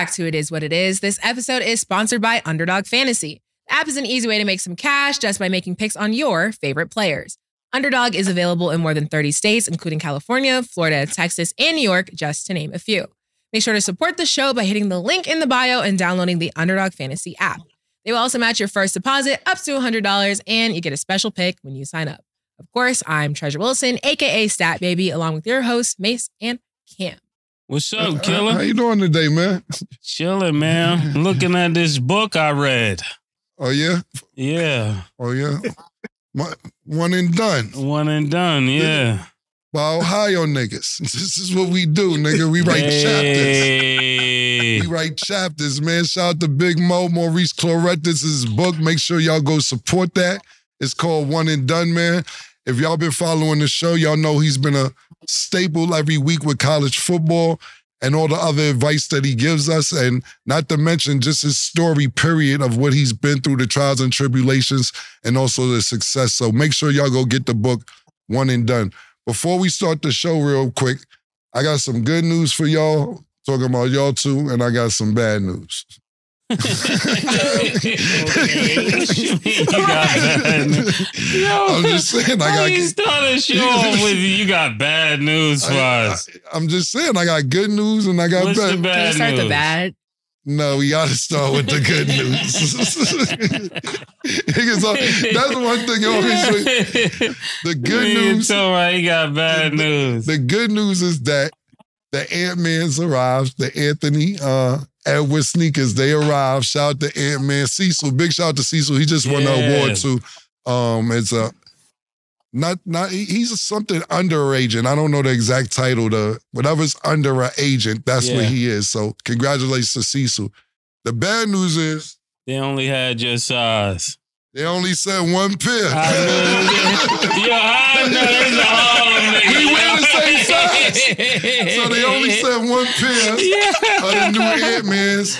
back to It Is What It Is. This episode is sponsored by Underdog Fantasy. The app is an easy way to make some cash just by making picks on your favorite players. Underdog is available in more than 30 states, including California, Florida, Texas, and New York, just to name a few. Make sure to support the show by hitting the link in the bio and downloading the Underdog Fantasy app. They will also match your first deposit up to $100, and you get a special pick when you sign up. Of course, I'm Treasure Wilson, aka Stat Baby, along with your hosts, Mase and Cam. What's up, killer? How you doing today, man? Chilling, man. Looking at this book I read. Oh yeah, Yeah, oh yeah. My, one and done. one and done. Yeah. By Ohio niggas. This is what we do, nigga. We write chapters. Hey. We write chapters, man. Shout out to Big Mo, Maurice Clarett. This is his book. Make sure y'all go support that. It's called One and Done, man. If y'all been following the show, y'all know he's been a staple every week with college football and all the other advice that he gives us. And not to mention just his story, period, of what he's been through, the trials and tribulations, and also the success. So make sure y'all go get the book, One and Done. Before we start the show, real quick, I got some good news for y'all, talking about y'all too, and I got some bad news. You got bad news. Yo, I'm just saying, I how got. you start a show off with you got bad news for us. I, am just saying, I got good news and I got What's the bad. bad Can you start news? the bad? No, we gotta start with the good news. Niggas That's one thing always. The good You news. told right, he got bad news. The good news is that the Ant Man's arrived. The Anthony uh, Edward sneakers they arrived. Shout out to Ant Man Cecil. Big shout out to Cecil. He just won the Yeah. award too. Um, it's a not not he- he's something under agent. I don't know the exact title. The whatever's under an agent, that's what he is. So congratulations to Cecil. The bad news is They only had your size. they only sent one pair. Yo, I know there's a Harlem nigga. We wear the same size. so they only sent one pair. Yeah. of the new Ant-Mans.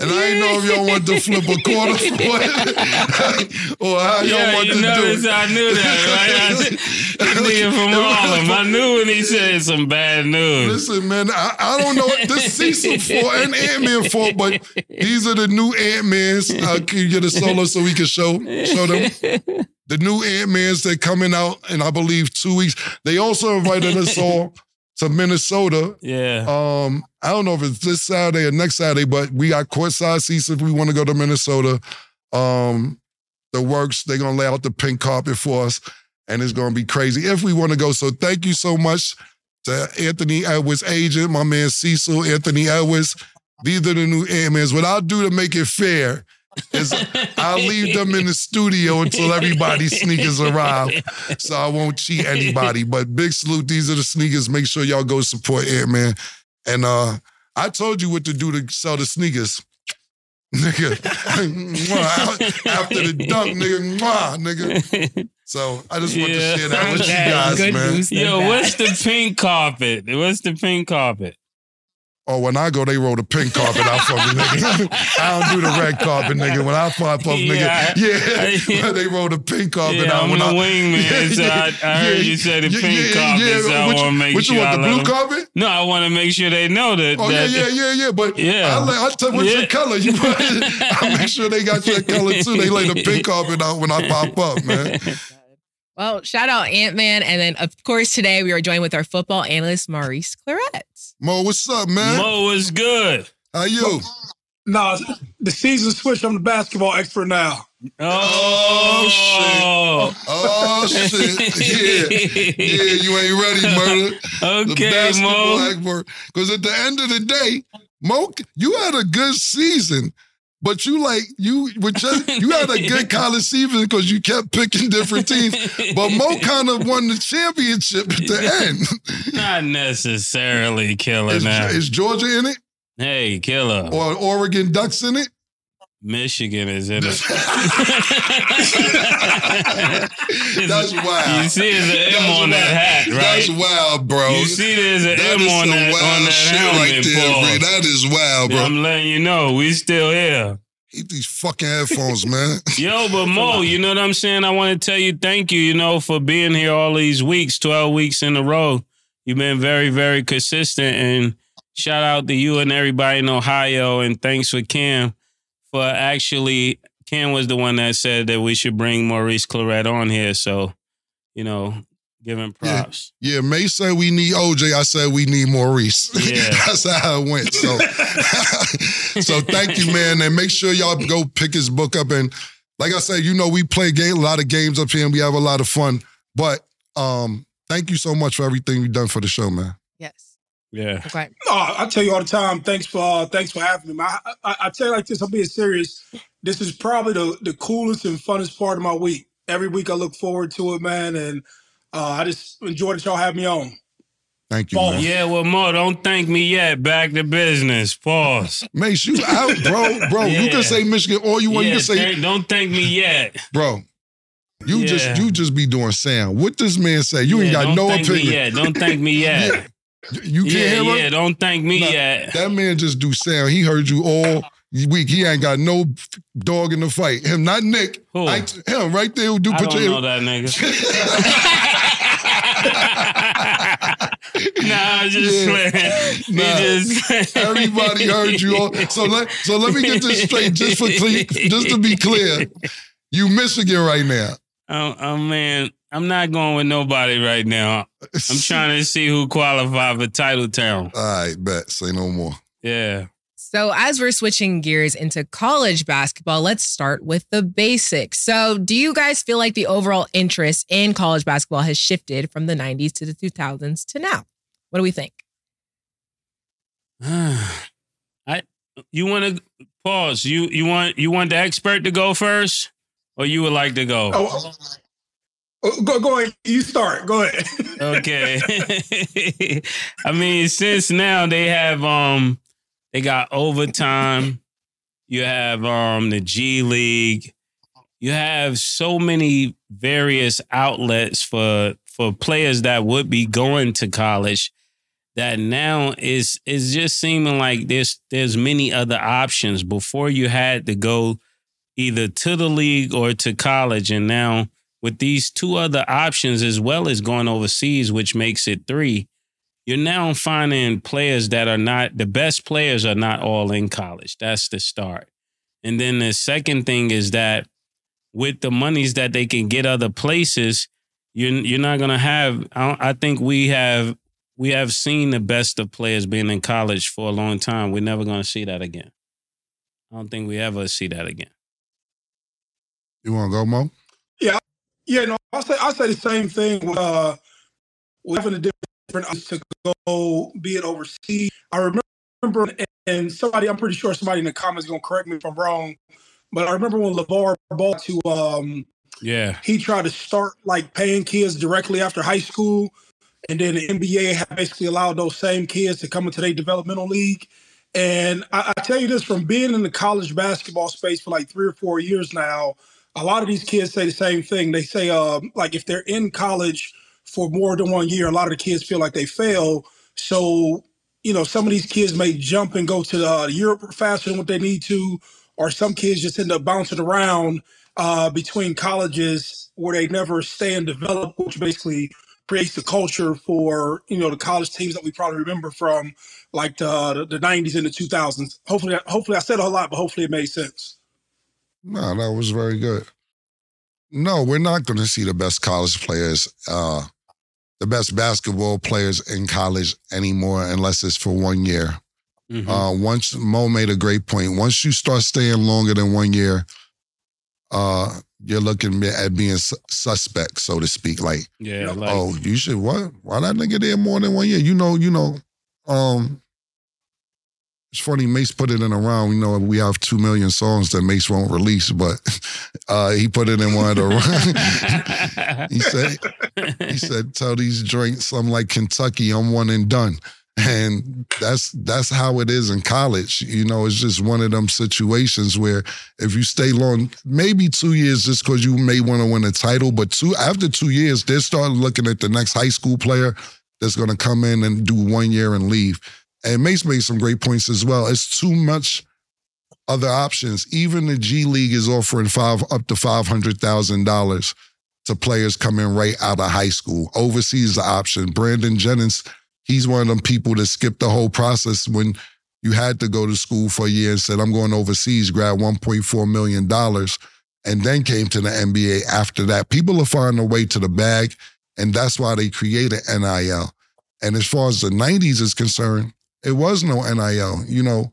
And I didn't know if y'all want to flip a quarter for it or how y'all Yeah, want to do it. I knew that, right? I, nigga from Harlem. I knew when he said some bad news. Listen, man, I, I don't know what this Cecil for and Ant-Man for, but these are the new Ant-Mans. Uh, can you get a solo so we can show show them? The new Ant-Mans, they're coming out in, I believe, two weeks. They also invited us all to Minnesota Yeah. Um, I don't know if it's this Saturday or next Saturday, but we got courtside seats if we want to go to Minnesota. Um, the works, they're gonna lay out the pink carpet for us, and it's gonna be crazy if we want to go. So thank you so much to Anthony Edwards' agent, my man Cecil, Anthony Edwards. These are the new Ant-Mans. What I'll do to make it fair is I'll leave them in the studio until everybody's sneakers arrive. So I won't cheat anybody. But big salute. These are the sneakers. Make sure y'all go support Ant-Man. And uh I told you what to do to sell the sneakers. Nigga. After the dunk, nigga. Mwah, nigga. So I just want Yeah. to share that with you guys, good man. Yo, what's the pink carpet? What's the pink carpet? Oh, when I go, they roll the pink carpet out for me, nigga. I don't do the red carpet, nigga. When I pop up, nigga, Yeah. yeah, they roll the pink carpet Yeah, out. I'm when the I, wingman, so I, I heard you say the yeah, pink yeah, carpet, yeah. so I Which- want to make which sure you I want, the blue blue 'em- carpet? No, I want to make sure they know that. Oh that yeah, yeah, yeah, yeah. But Yeah. I like I tell what's Yeah. your color. You I make sure they got your color too. They lay the pink carpet out when I pop up, man. Well, shout out Ant Man. And then, of course, today we are joined with our football analyst, Maurice Clarett. Mo, what's up, man? Mo is good. How you? No, the season switched. I'm the basketball expert now. Oh, oh shit. Oh shit! Yeah, yeah. You ain't ready, murder. The Okay, basketball Mo. Because at the end of the day, Mo, you had a good season. But you like you with just you had a good college season because you kept picking different teams. But Mo kind of won the championship at the end. Not necessarily killer Is, is Georgia in it? Hey, killer. Or Oregon Ducks in it? Michigan is in it. That's wild. You see, there's an M That's on that hat, right? That's wild, bro. You see, there's an That M on that wild on that shit helmet. right there. Ray. That is wild, bro. I'm letting you know, we still here. Keep these fucking headphones, man. Yo, but Mo, you know what I'm saying? I want to tell you thank you, you know, for being here all these weeks, 12 weeks in a row. You've been very, very consistent. And shout out to you and everybody in Ohio. And thanks for Cam for actually, Ken was the one that said that we should bring Maurice Clarett on here. So, you know, give him Yeah. props. Yeah, May said we need OJ. I said we need Maurice. Yeah. That's how it went. So, so thank you, man. And make sure y'all go pick his book up. And like I said, you know, we play game, a lot of games up here and we have a lot of fun. But um, thank you so much for everything you've done for the show, man. Yes. Yeah. Okay. No, I tell you all the time. Thanks for uh, thanks for having me. I, I, I tell you like this. I'm being serious. This is probably the the coolest and funnest part of my week. Every week I look forward to it, man, and uh, I just enjoy that y'all have me on. Thank you, man. Yeah, well, Mo, don't thank me yet. Back to business. Pause. Mase, you out, bro. Bro, you can say Michigan all you want. yeah, you can say, thank- don't thank me yet. bro. You Yeah. just you just be doing sound. What this man say? You ain't got no opinion. yet. Don't thank me yet. You can't yeah, hear him? yeah, don't thank me Nah, yet. That man just do sound. He heard you all week. He ain't got no dog in the fight. Him, not Nick. Who? I, him right there who do I put don't your know that nigga. nah, I'm just Yeah. playing. Nah. just- Everybody heard you all. So let so let me get this straight, just for cle- just to be clear. You Michigan right now. Oh, oh, man, I'm not going with nobody right now. I'm trying to see who qualified for Title Town. All right, bet. Say no more. Yeah. So, as we're switching gears into college basketball, let's start with the basics. So, do you guys feel like the overall interest in college basketball has shifted from the 90s to the 2000s to now? What do we think? I you want to pause. You you want you want the expert to go first, or you would like to go? Oh, oh, go go ahead. You start. Go ahead. Okay. I mean, since now they have um they got overtime, you have um the G League, you have so many various outlets for for players that would be going to college that now is is just seeming like there's there's many other options before you had to go either to the league or to college and now with these two other options as well as going overseas which makes it three you're now finding players that are not the best players are not all in college. That's the start. And then the second thing is that with the monies that they can get other places you're you're not going to have I, I think we have we have seen the best of players being in college for a long time. We're never going to see that again. I don't think we ever see that again. You want to go, Mo? Yeah, no, I say I say the same thing. with, Uh, with having a different to go, be it overseas. I remember, and somebody, I'm pretty sure somebody in the comments is gonna correct me if I'm wrong, but I remember when LaVar Ball to um, yeah he tried to start like paying kids directly after high school, and then the NBA had basically allowed those same kids to come into their developmental league. And I, I tell you this from being in the college basketball space for like three or four years now, a lot of these kids say the same thing. They say, um, like, if they're in college for more than one year, a lot of the kids feel like they fail. So, you know, some of these kids may jump and go to uh, Europe faster than what they need to, or some kids just end up bouncing around uh, between colleges where they never stay and develop, which basically creates the culture for you know the college teams that we probably remember from like the the, 90s and the 2000s. Hopefully, hopefully I said a lot, but hopefully it made sense. No, that was very good. No, we're not going to see the best college players, uh, the best basketball players in college anymore, unless it's for one year. Mhm. Uh, once Mo made a great point. Once you start staying longer than one year, uh, you're looking at being su- suspect, so to speak. Like, yeah like, oh, you should what? Why that nigga there more than one year? You know, you know. Um, it's funny. Mase put it in a round. You know, we have two million songs that Mase won't release, but uh, he put it in one of the. he said, he said, "Tell these drinks I'm like Kentucky. I'm one and done." And that's that's how it is in college. You know, it's just one of them situations where if you stay long, maybe two years just because you may want to win a title, but two after two years, they start looking at the next high school player that's going to come in and do one year and leave. And Mase made some great points as well. It's too much other options. Even the G League is offering five up to five hundred thousand dollars to players coming right out of high school. Overseas the option. Brandon Jennings, he's one of them people that skipped the whole process when you had to go to school for a year and said, I'm going overseas, grab $1.4 million, and then came to the NBA after that. People are finding a way to the bag, and that's why they created NIL. And as far as the 90s is concerned, it was no NIL. You know,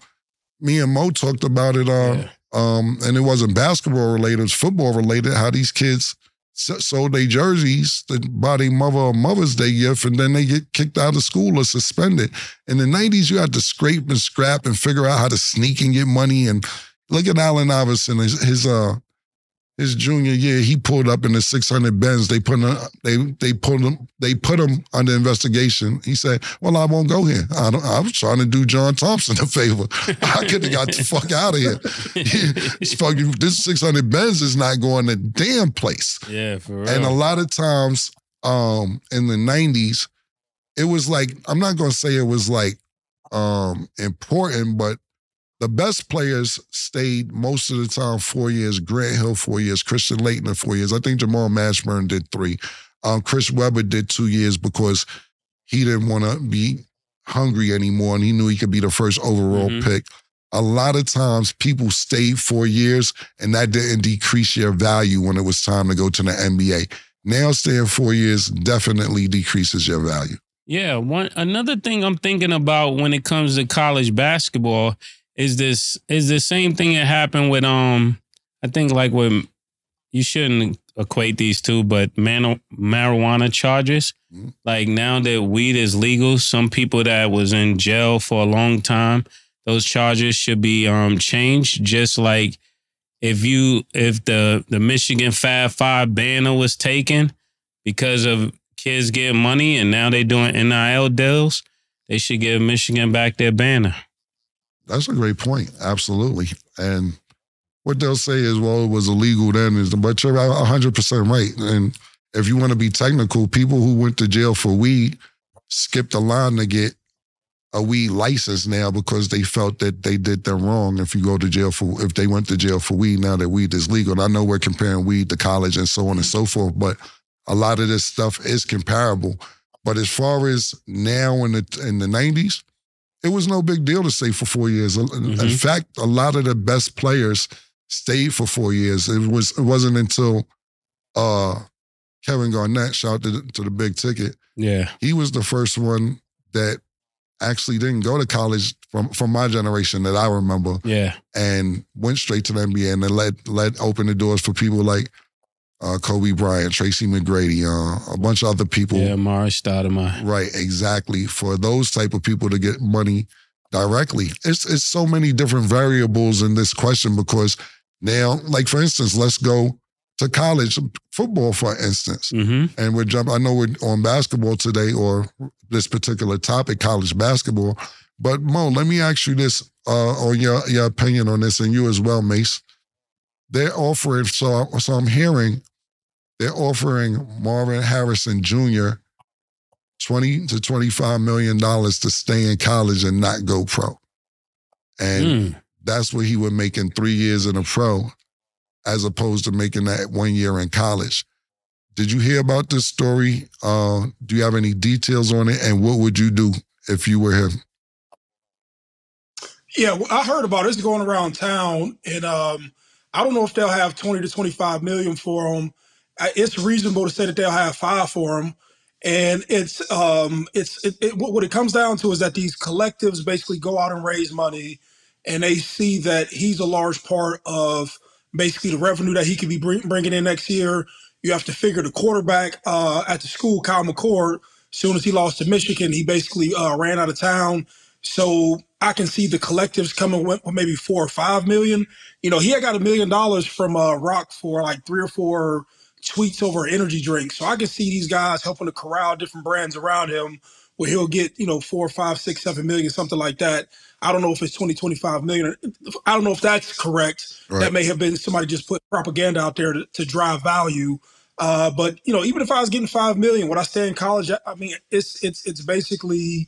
me and Mo talked about it, uh, yeah. um, and it wasn't basketball related, it was football related, how these kids sold their jerseys to buy their mother a Mother's Day gift, and then they get kicked out of school or suspended. In the 90s, you had to scrape and scrap and figure out how to sneak and get money. And look at Allen Iverson, his, his uh his junior year, he pulled up in the 600 Benz. They put him, they they put him they put him under investigation. He said, "Well, I won't go here. I, I was trying to do John Thompson a favor. I could have got the fuck out of here. this 600 Benz is not going to damn place." Yeah, for real. And a lot of times, um, in the 90s, it was like I'm not gonna say it was like um important, but the best players stayed most of the time four years. Grant Hill four years. Christian Laettner four years. I think Jamal Mashburn did three. Um, Chris Webber did two years because he didn't want to be hungry anymore, and he knew he could be the first overall mm-hmm. pick. A lot of times, people stayed four years, and that didn't decrease your value when it was time to go to the NBA. Now, staying four years definitely decreases your value. Yeah, one another thing I'm thinking about when it comes to college basketball is this is the same thing that happened with um I think like with you shouldn't equate these two, but man, marijuana charges. Mm-hmm. Like now that weed is legal, some people that was in jail for a long time, those charges should be um changed. Just like if you if the the Michigan Fab Five banner was taken because of kids getting money and now they doing NIL deals, they should give Michigan back their banner. That's a great point. Absolutely. And what they'll say is, well, it was illegal then, but you're 100% right. And if you want to be technical, people who went to jail for weed skipped the line to get a weed license now because they felt that they did them wrong. If you go to jail for, if they went to jail for weed, now that weed is legal. And I know we're comparing weed to college and so on and so forth, but a lot of this stuff is comparable. But as far as now in the in the 90s, it was no big deal to stay for four years. Mm-hmm. In fact, a lot of the best players stayed for four years. It was it wasn't until uh, Kevin Garnett, shout to, to the big ticket. Yeah, he was the first one that actually didn't go to college from from my generation that I remember. Yeah, and went straight to the NBA and then let let open the doors for people like uh, Kobe Bryant, Tracy McGrady, uh, a bunch of other people. Yeah, Amar'e Stoudemire. Right, exactly. For those type of people to get money directly. It's it's so many different variables in this question because now, like for instance, let's go to college football, for instance. Mm-hmm. And we're jump. I know we're on basketball today or this particular topic, college basketball. But Mo, let me ask you this uh, on your your opinion on this, and you as well, Mase they're offering, so, so I'm hearing they're offering Marvin Harrison Jr. 20 to 25 million dollars to stay in college and not go pro. And mm. that's what he would make in three years in a pro, as opposed to making that one year in college. Did you hear about this story? Uh, do you have any details on it? And what would you do if you were him? Yeah, I heard about it. It's going around town, and um, I don't know if they'll have 20 to 25 million for him. It's reasonable to say that they'll have five for him. And it's um it's it, it, what it comes down to is that these collectives basically go out and raise money, and they see that he's a large part of basically the revenue that he could be bring, bringing in next year. You have to figure the quarterback uh, at the school, Kyle McCord. As soon as he lost to Michigan, he basically uh, ran out of town. So I can see the collectives coming with maybe four or five million. You know, he had got a million dollars from uh, Rock for like three or four tweets over energy drinks. So I can see these guys helping to corral different brands around him where he'll get, you know, four, five, six, seven million, something like that. I don't know if it's 20, 25 million. I don't know if that's correct. Right. That may have been somebody just put propaganda out there to, to drive value. Uh, but you know, even if I was getting five million, when I stay in college, I mean, it's it's it's basically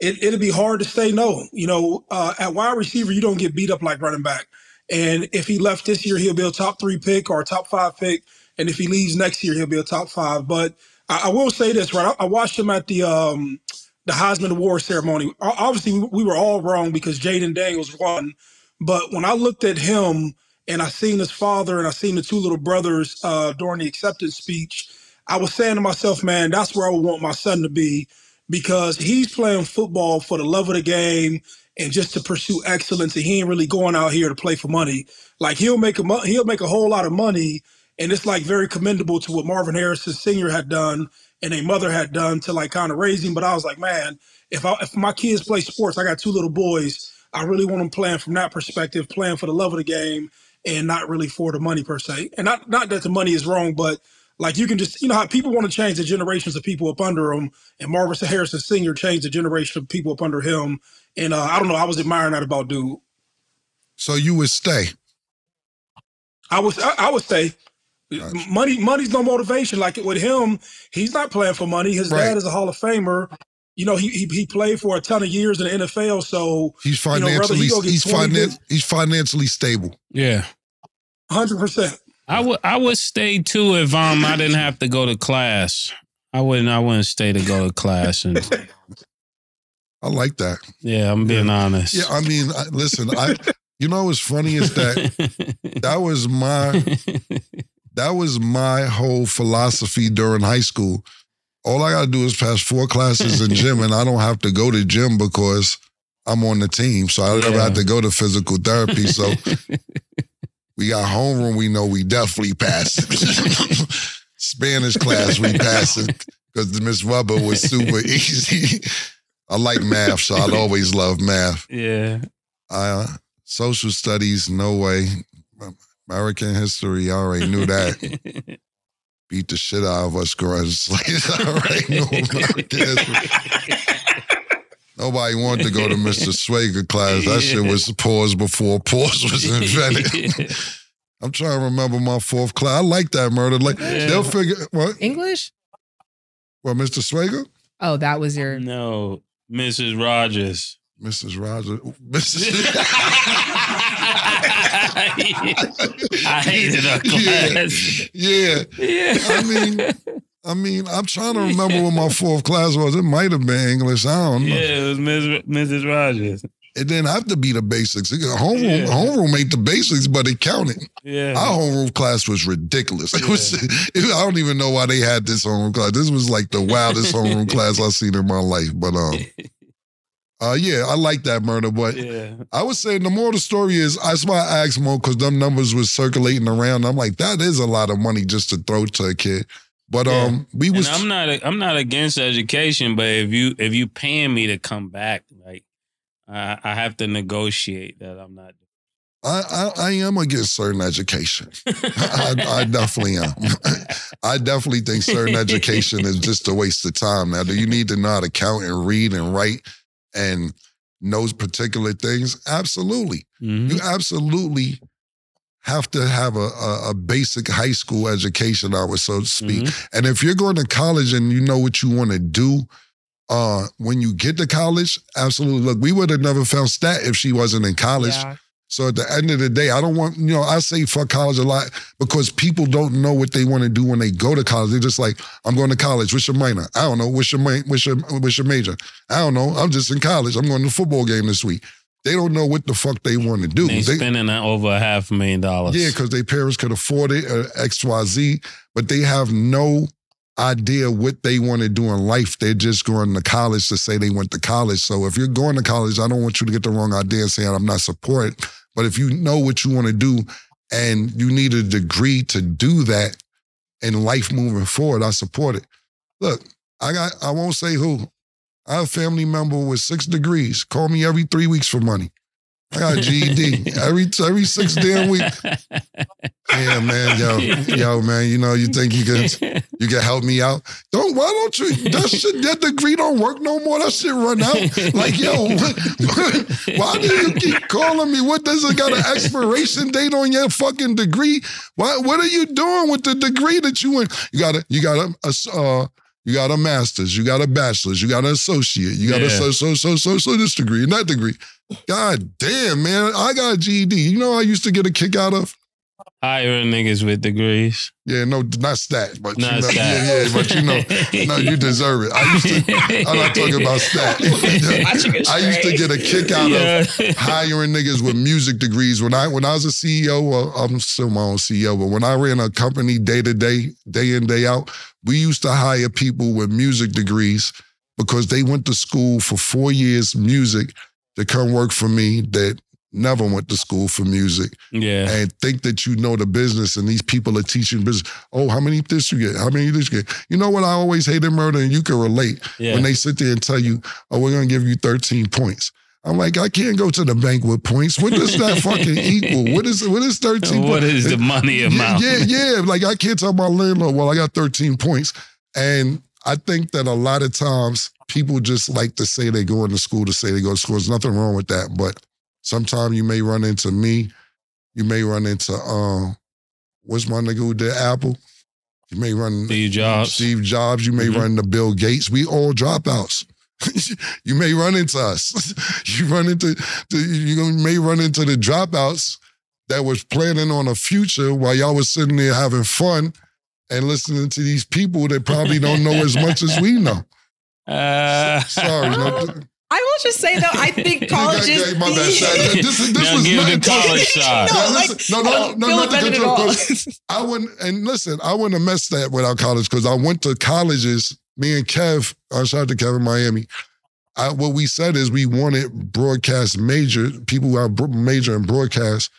it, it'll be hard to say no. You know, uh, at wide receiver, you don't get beat up like running back. And if he left this year, he'll be a top three pick or a top five pick. And if he leaves next year, he'll be a top five. But I, I will say this, right? I, I watched him at the um, the Heisman Award ceremony. Obviously, we we were all wrong because Jayden Daniels won. But when I looked at him and I seen his father and I seen the two little brothers uh, during the acceptance speech, I was saying to myself, man, that's where I would want my son to be because he's playing football for the love of the game and just to pursue excellence. And he ain't really going out here to play for money. Like he'll make a he'll make a whole lot of money, and it's like very commendable to what Marvin Harrison Sr. had done and a mother had done to like kind of raise him. But I was like, man, if I if my kids play sports, I got two little boys. I really want them playing from that perspective, playing for the love of the game and not really for the money per se. And not not that the money is wrong, but like you can just you know how people want to change the generations of people up under them, and Marvin Harrison Sr. changed the generation of people up under him. And uh, I don't know, I was admiring that about dude. So you would stay. I was I, I would stay. Gotcha. Money, money's no motivation. Like with him, he's not playing for money. His right. dad is a Hall of Famer. You know, he, he, he played for a ton of years in the NFL, so he's financially you know, he he's, finan- he's financially stable. Yeah, hundred percent. I would I would stay too if um I didn't have to go to class. I wouldn't I wouldn't stay to go to class and. I like that. Yeah, I'm being yeah. honest. Yeah, I mean, I, listen, I you know what's funny is that that was my that was my whole philosophy during high school. All I gotta do is pass four classes in gym, and I don't have to go to gym because I'm on the team. So I yeah. never had to go to physical therapy. So we got homeroom. We know we definitely passed. Spanish class we passed it because the Miss Rubber was super easy. I like math, so I'd always love math. Yeah. Uh, social studies, no way. American history, I already knew that. Beat the shit out of us slaves. I already knew American history. Nobody wanted to go to Mr. Swager class. That shit was pause before pause was invented. I'm trying to remember my fourth class. I like that murder. Like yeah. they'll figure what English. What, Mr. Swager? Oh, that was your no, Mrs. Rogers. Mrs. Rogers. Mrs. I hated her class. Yeah. yeah. yeah. I mean, I mean, I'm trying to remember what my fourth class was. It might have been English. I don't know. Yeah, it was Ms. Mrs. Rogers. It didn't have to be the basics. Homeroom, yeah. homeroom made the basics, but it counted. Yeah. Our homeroom class was ridiculous. It was. It, I don't even know why they had this homeroom class. This was like the wildest homeroom class I've seen in my life. But um, uh, yeah, I like that murder. But yeah. I would say the more the story is, that's why I asked Mo because them numbers was circulating around. I'm like, that is a lot of money just to throw to a kid. But yeah. um, we was. And I'm not. I'm not against education, but if you if you paying me to come back, like I, I have to negotiate that. I'm not. I, I, I am against certain education. I, I, definitely am. I definitely think certain education is just a waste of time. Now, do you need to know how to count and read and write and knows particular things? Absolutely. Mm-hmm. You absolutely have to have a, a, a, basic high school education, I would so to speak. Mm-hmm. And if you're going to college and you know what you want to do, uh, when you get to college, absolutely. Look, we would have never found Stat if she wasn't in college. Yeah. So at the end of the day, I don't want, you know, I say fuck college a lot because people don't know what they want to do when they go to college. They're just like, I'm going to college. What's your minor? I don't know. What's your, what's your, what's your major? I don't know. I'm just in college. I'm going to the football game this week. They don't know what the fuck they want to do. They, they spending over a half a million dollars. Yeah, because their parents could afford it, uh, X, Y, Z, but they have no idea what they want to do in life. They're just going to college to say they went to college. So if you're going to college, I don't want you to get the wrong idea and saying I'm not supporting. But if you know what you want to do and you need a degree to do that in life moving forward, I support it. Look, I got I won't say who. I have a family member with six degrees. Call me every three weeks for money. I got a GED every every six damn week. Yeah, man, yo, yo, man. You know, you think you can you can help me out? Don't why don't you? That shit, that degree don't work no more. That shit run out. Like, yo, why do you keep calling me? What does it got an expiration date on your fucking degree? Why? What are you doing with the degree that you went? You got a you got a, a uh, You got a master's, you got a bachelor's, you got an associate, you got a Yeah. so so so so so this degree and that degree. God damn, man, I got a GED. You know, I used to get a kick out of. Hiring niggas with degrees. Yeah, no, not stat, but Not you know, stat. yeah, yeah, but you know, no, you deserve it. I used to. I'm not talking about stat. I used to get a kick out of hiring niggas with music degrees. When I when I was a CEO, well, I'm still my own CEO, but when I ran a company day to day, day in, day out, we used to hire people with music degrees because they went to school for four years music to come work for me that never went to school for music yeah. and think that you know the business and these people are teaching business. Oh, how many this you get? How many this you get? You know what I always hated murder, and you can relate Yeah. when they sit there and tell you, oh, we're gonna give you 13 points. I'm like, I can't go to the bank with points. What does that fucking equal? What is what is 13 what points? is the money yeah, amount? yeah, yeah. Like I can't tell my landlord, well, I got 13 points. And I think that a lot of times people just like to say they go into school to say they go to school. There's nothing wrong with that. But sometimes you may run into me. You may run into um, what's my nigga who did Apple? You may run Steve Jobs. Steve Jobs. You may Mhm. run into Bill Gates. We all dropouts. you may run into us. you run into the, you may run into the dropouts that was planning on a future while y'all was sitting there having fun and listening to these people that probably don't know as much as we know. Uh, Sorry, no, I will just say though, I think college is my bad. the- This, this Now was give not the college side. Now, No, like, listen, no, no, don't no, feel not to offended at control, I wouldn't, and listen, I wouldn't have messed that without college because I went to colleges. Me and Kev, I shout out to Kev in Miami. I, what we said is we wanted broadcast major people who are major in broadcast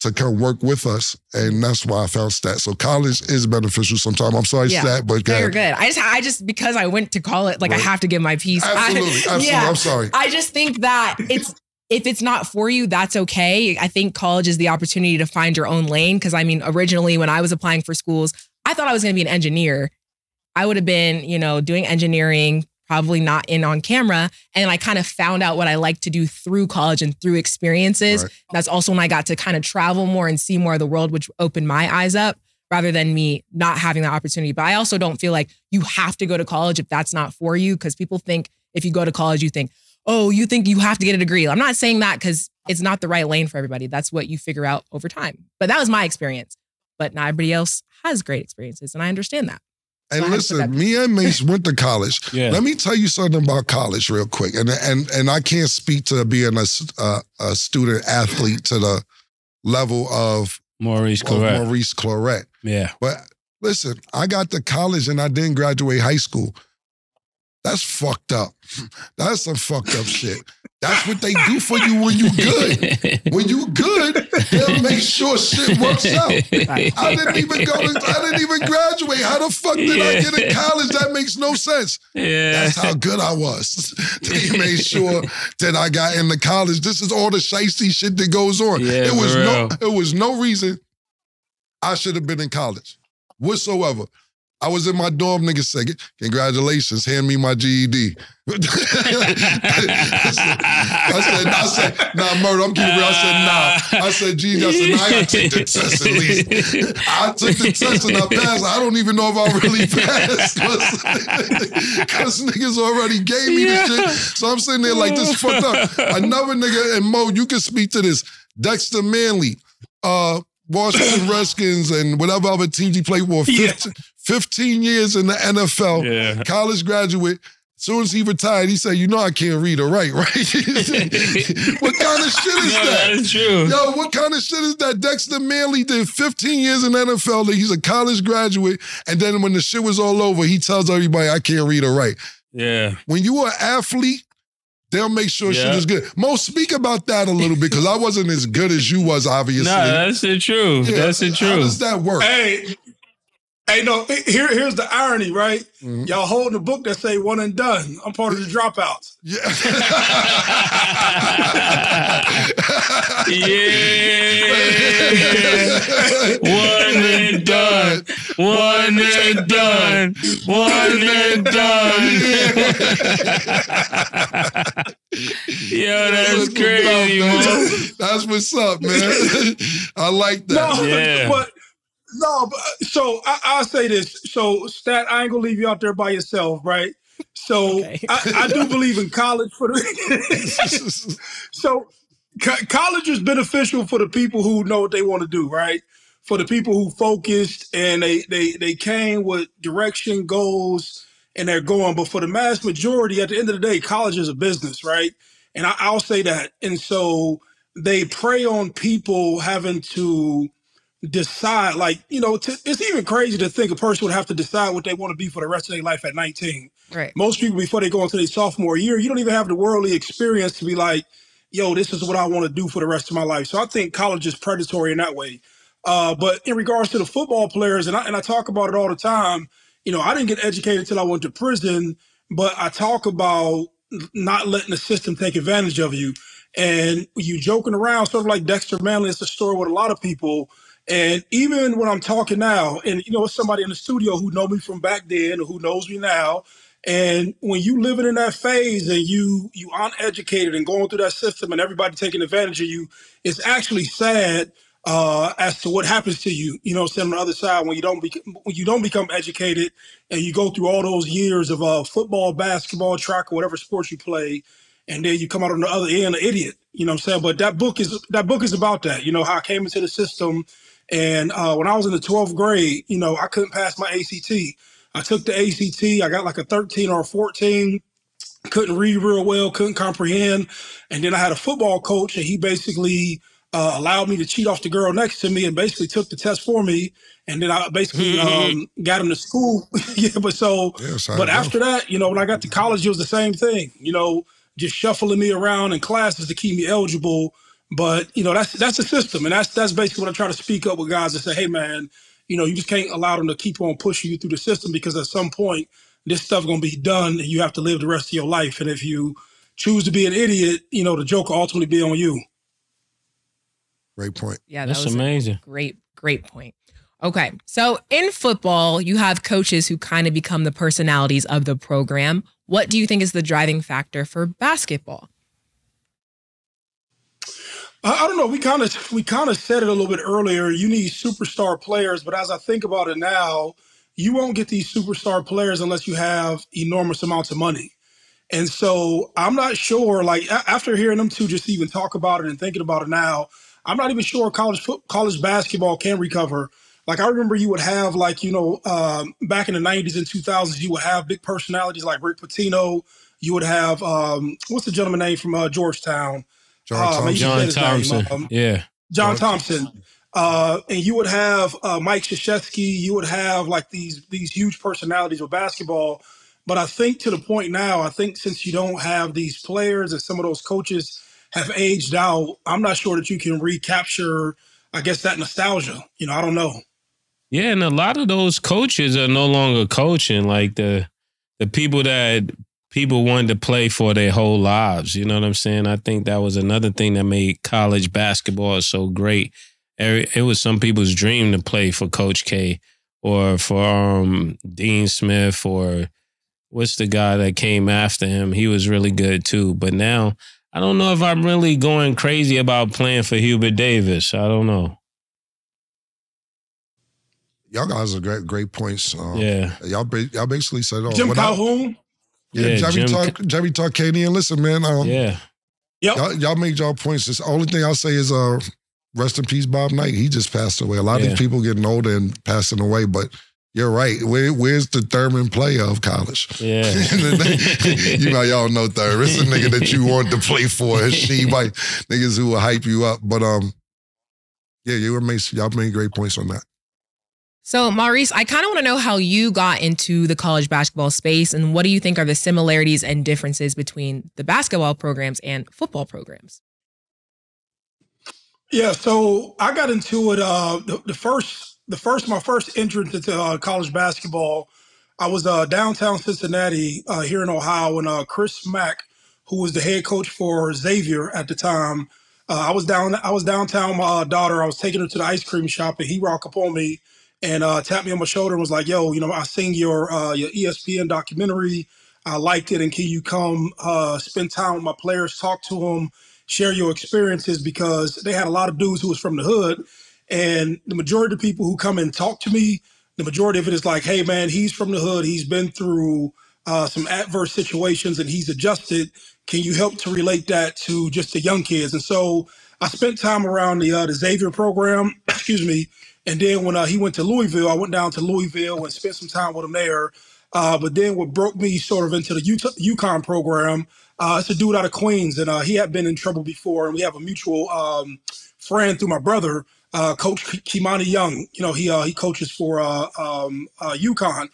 to come work with us, and mm-hmm. that's why I found stat. So college is beneficial sometimes. I'm sorry, Yeah. stat, but No, you're good. I just, I just because I went to college, like I have to give my piece. I- absolutely, absolutely. yeah. I'm sorry. I just think that it's if it's not for you, that's okay. I think college is the opportunity to find your own lane. Because I mean, originally when I was applying for schools, I thought I was going to be an engineer. I would have been, you know, doing engineering, probably not in on camera. And I kind of found out what I like to do through college and through experiences. Right. That's also when I got to kind of travel more and see more of the world, which opened my eyes up rather than me not having that opportunity. But I also don't feel like you have to go to college if that's not for you. Cause people think if you go to college, you think, oh, you think you have to get a degree. I'm not saying that because it's not the right lane for everybody. That's what you figure out over time. But that was my experience. But not everybody else has great experiences. And I understand that. And So I had to put listen, me and Mase went to college. yeah. Let me tell you something about college real quick, and and and I can't speak to being a s- uh, a student athlete to the level of, Maurice Clarett. Maurice Clarett. Yeah. But listen, I got to college and I didn't graduate high school. That's fucked up. That's some fucked up shit. That's what they do for you when you good. When you good, they'll make sure shit works out. I didn't even go. To, I didn't even graduate. How the fuck did I get in college? That makes no sense. yeah. That's how good I was. they made sure that I got into college. This is all the shiesty shit that goes on. Yeah, it was no, real. it was no reason I should have been in college whatsoever. I was in my dorm, nigga said, congratulations, hand me my GED. I said, I said, nah, murder, I'm keeping real. I said, nah. I said, geez, I said, nah, I gotta take the test at least. I took the test and I passed. I don't even know if I really passed. Because niggas already gave me Yeah. the shit. So I'm sitting there like, this fucked up. Another nigga, and Mo, you can speak to this. Dexter Manley, uh, Washington Redskins, and whatever other teams he played for. Yeah. 15, 15 years in the NFL yeah. college graduate. As soon as he retired, he said, "You know I can't read or write, right?" what kind of shit is No, that? that is true. Yo, what kind of shit is that? Dexter Manley did 15 years in NFL. He's a college graduate, and then when the shit was all over, he tells everybody, "I can't read or write." Yeah. When you are an athlete, they'll make sure shit is good. Mo, speak about that a little bit because I wasn't as good as you was, obviously. No, that's the truth. Yeah, That's the How does that work? Hey, hey, no. Here, here's the irony, right? Mhm. Y'all holding a book that say one and done. I'm part of the dropouts. Yeah. Yeah. One and done. One and done. One and done. Yo, that's what's crazy, up, man. man. That's what's up, man. I like No, that. Yeah. but No, but, uh, so I, I'll say this. So, Stat, I ain't gonna leave you out there by yourself, right? So, Okay. I, I do believe in college for the. so, co- college is beneficial for the people who know what they want to do, right? For the people who focused and they they they came with direction, goals, and they're going. But for the mass majority, at the end of the day, college is a business, right? And I, I'll say that. And so they prey on people having to decide like you know t- it's even crazy to think a person would have to decide what they want to be for the rest of their life at 19 Right. most people before they go into their sophomore year you don't even have the worldly experience to be like yo this is what i want to do for the rest of my life. So i think college is predatory in that way. Uh, but in regards to the football players and I, and I talk about it all the time you know i didn't get educated until i went to prison but i talk about not letting the system take advantage of you. And you joking around sort of like dexter manley it's a story with a lot of people and even when I'm talking now, and you know, somebody in the studio who know me from back then or who knows me now. And when you living in that phase and you you uneducated and going through that system and everybody taking advantage of you, it's actually sad uh, as to what happens to you. You know, saying on the other side when you don't be, when you don't become educated and you go through all those years of uh, football, basketball, track, or whatever sports you play, and then you come out on the other end an idiot. You know what I'm saying? But that book is that book is about that. You know how I came into the system, and uh, when I was in the 12th grade, you know I couldn't pass my ACT. I took the ACT. I got like a 13 or a 14. Couldn't read real well. Couldn't comprehend. And then I had a football coach, and he basically uh, allowed me to cheat off the girl next to me, and basically took the test for me. And then I basically um, got him to school. yeah, but so Yes, but know. after that, you know, when I got to college, it was the same thing. You know, just shuffling me around in classes to keep me eligible. But you know, that's that's the system, and that's that's basically what I try to speak up with guys and say, hey, man, you know, you just can't allow them to keep on pushing you through the system because at some point this stuff gonna be done, and you have to live the rest of your life. And if you choose to be an idiot, you know, the joke will ultimately be on you. Great point. Yeah, that That's was amazing. great, great point. Okay. So in football, you have coaches who kind of become the personalities of the program. What do you think is the driving factor for basketball? I, I don't know. We kind of we kind of said it a little bit earlier. You need superstar players, but as I think about it now, you won't get these superstar players unless you have enormous amounts of money. And so I'm not sure. Like a- after hearing them two just even talk about it and thinking about it now, I'm not even sure college foot, college basketball can recover. Like I remember you would have like you know um, back in the 90s and 2000s, you would have big personalities like Rick Pitino. You would have um, what's the gentleman name from uh, Georgetown? John Oh, man, you Thompson. said John his name, Thompson. um, yeah. John John Thompson. Uh, and you would have uh, Mike Krzyzewski. You would have like these these huge personalities with basketball. But I think to the point now, I think since you don't have these players and some of those coaches have aged out, I'm not sure that you can recapture, I guess, that nostalgia. You know, I don't know. Yeah, and a lot of those coaches are no longer coaching. Like the the people that people wanted to play for their whole lives. You know what I'm saying? I think that was another thing that made college basketball so great. It was some people's dream to play for Coach K or for um, Dean Smith or what's the guy that came after him? He was really good too. But now I don't know if I'm really going crazy about playing for Hubert Davis. I don't know. Y'all guys are great, great points. Um, Yeah. Y'all, y'all basically said, all. Jim when I- Calhoun. Yeah, Yeah, Jerry Jim talk, Jerry Tarkanian. Listen, man, um, Yeah. Yep. y'all, y'all made y'all points. The only thing I'll say is, uh, rest in peace, Bob Knight. He just passed away. A lot of these people getting older and passing away, but you're right. Where, where's the Thurman player of college? Yeah. you know, y'all know Thurman. It's a nigga that you want to play for. And she might niggas who will hype you up. But um, yeah, you were made, y'all made great points on that. So, Maurice, I kind of want to know how you got into the college basketball space and what do you think are the similarities and differences between the basketball programs and football programs? Yeah, so I got into it. Uh, the, the first, the first, my first entrance into uh, college basketball, I was uh, downtown Cincinnati uh, here in Ohio, and uh, Chris Mack, who was the head coach for Xavier at the time, uh, I was down, I was downtown. My daughter, I was taking her to the ice cream shop, and he rocked up on me and uh, tapped me on my shoulder and was like, "Yo, you know, I seen your uh, your ESPN documentary. I liked it, and can you come uh, spend time with my players, talk to them, share your experiences because they had a lot of dudes who was from the hood, And the majority of the people who come and talk to me, the majority of it is like, hey, man, he's from the hood. He's been through uh, some adverse situations and he's adjusted. Can you help to relate that to just the young kids? And so I spent time around the, uh, the Xavier program, excuse me. And then when uh, he went to Louisville, I went down to Louisville and spent some time with him there. Uh, but then what broke me sort of into the Utah, UConn program, uh, it's a dude out of Queens, and uh, he had been in trouble before. And we have a mutual um, friend through my brother, uh, Coach Kimani Young. You know, he uh, he coaches for uh, um, uh, UConn.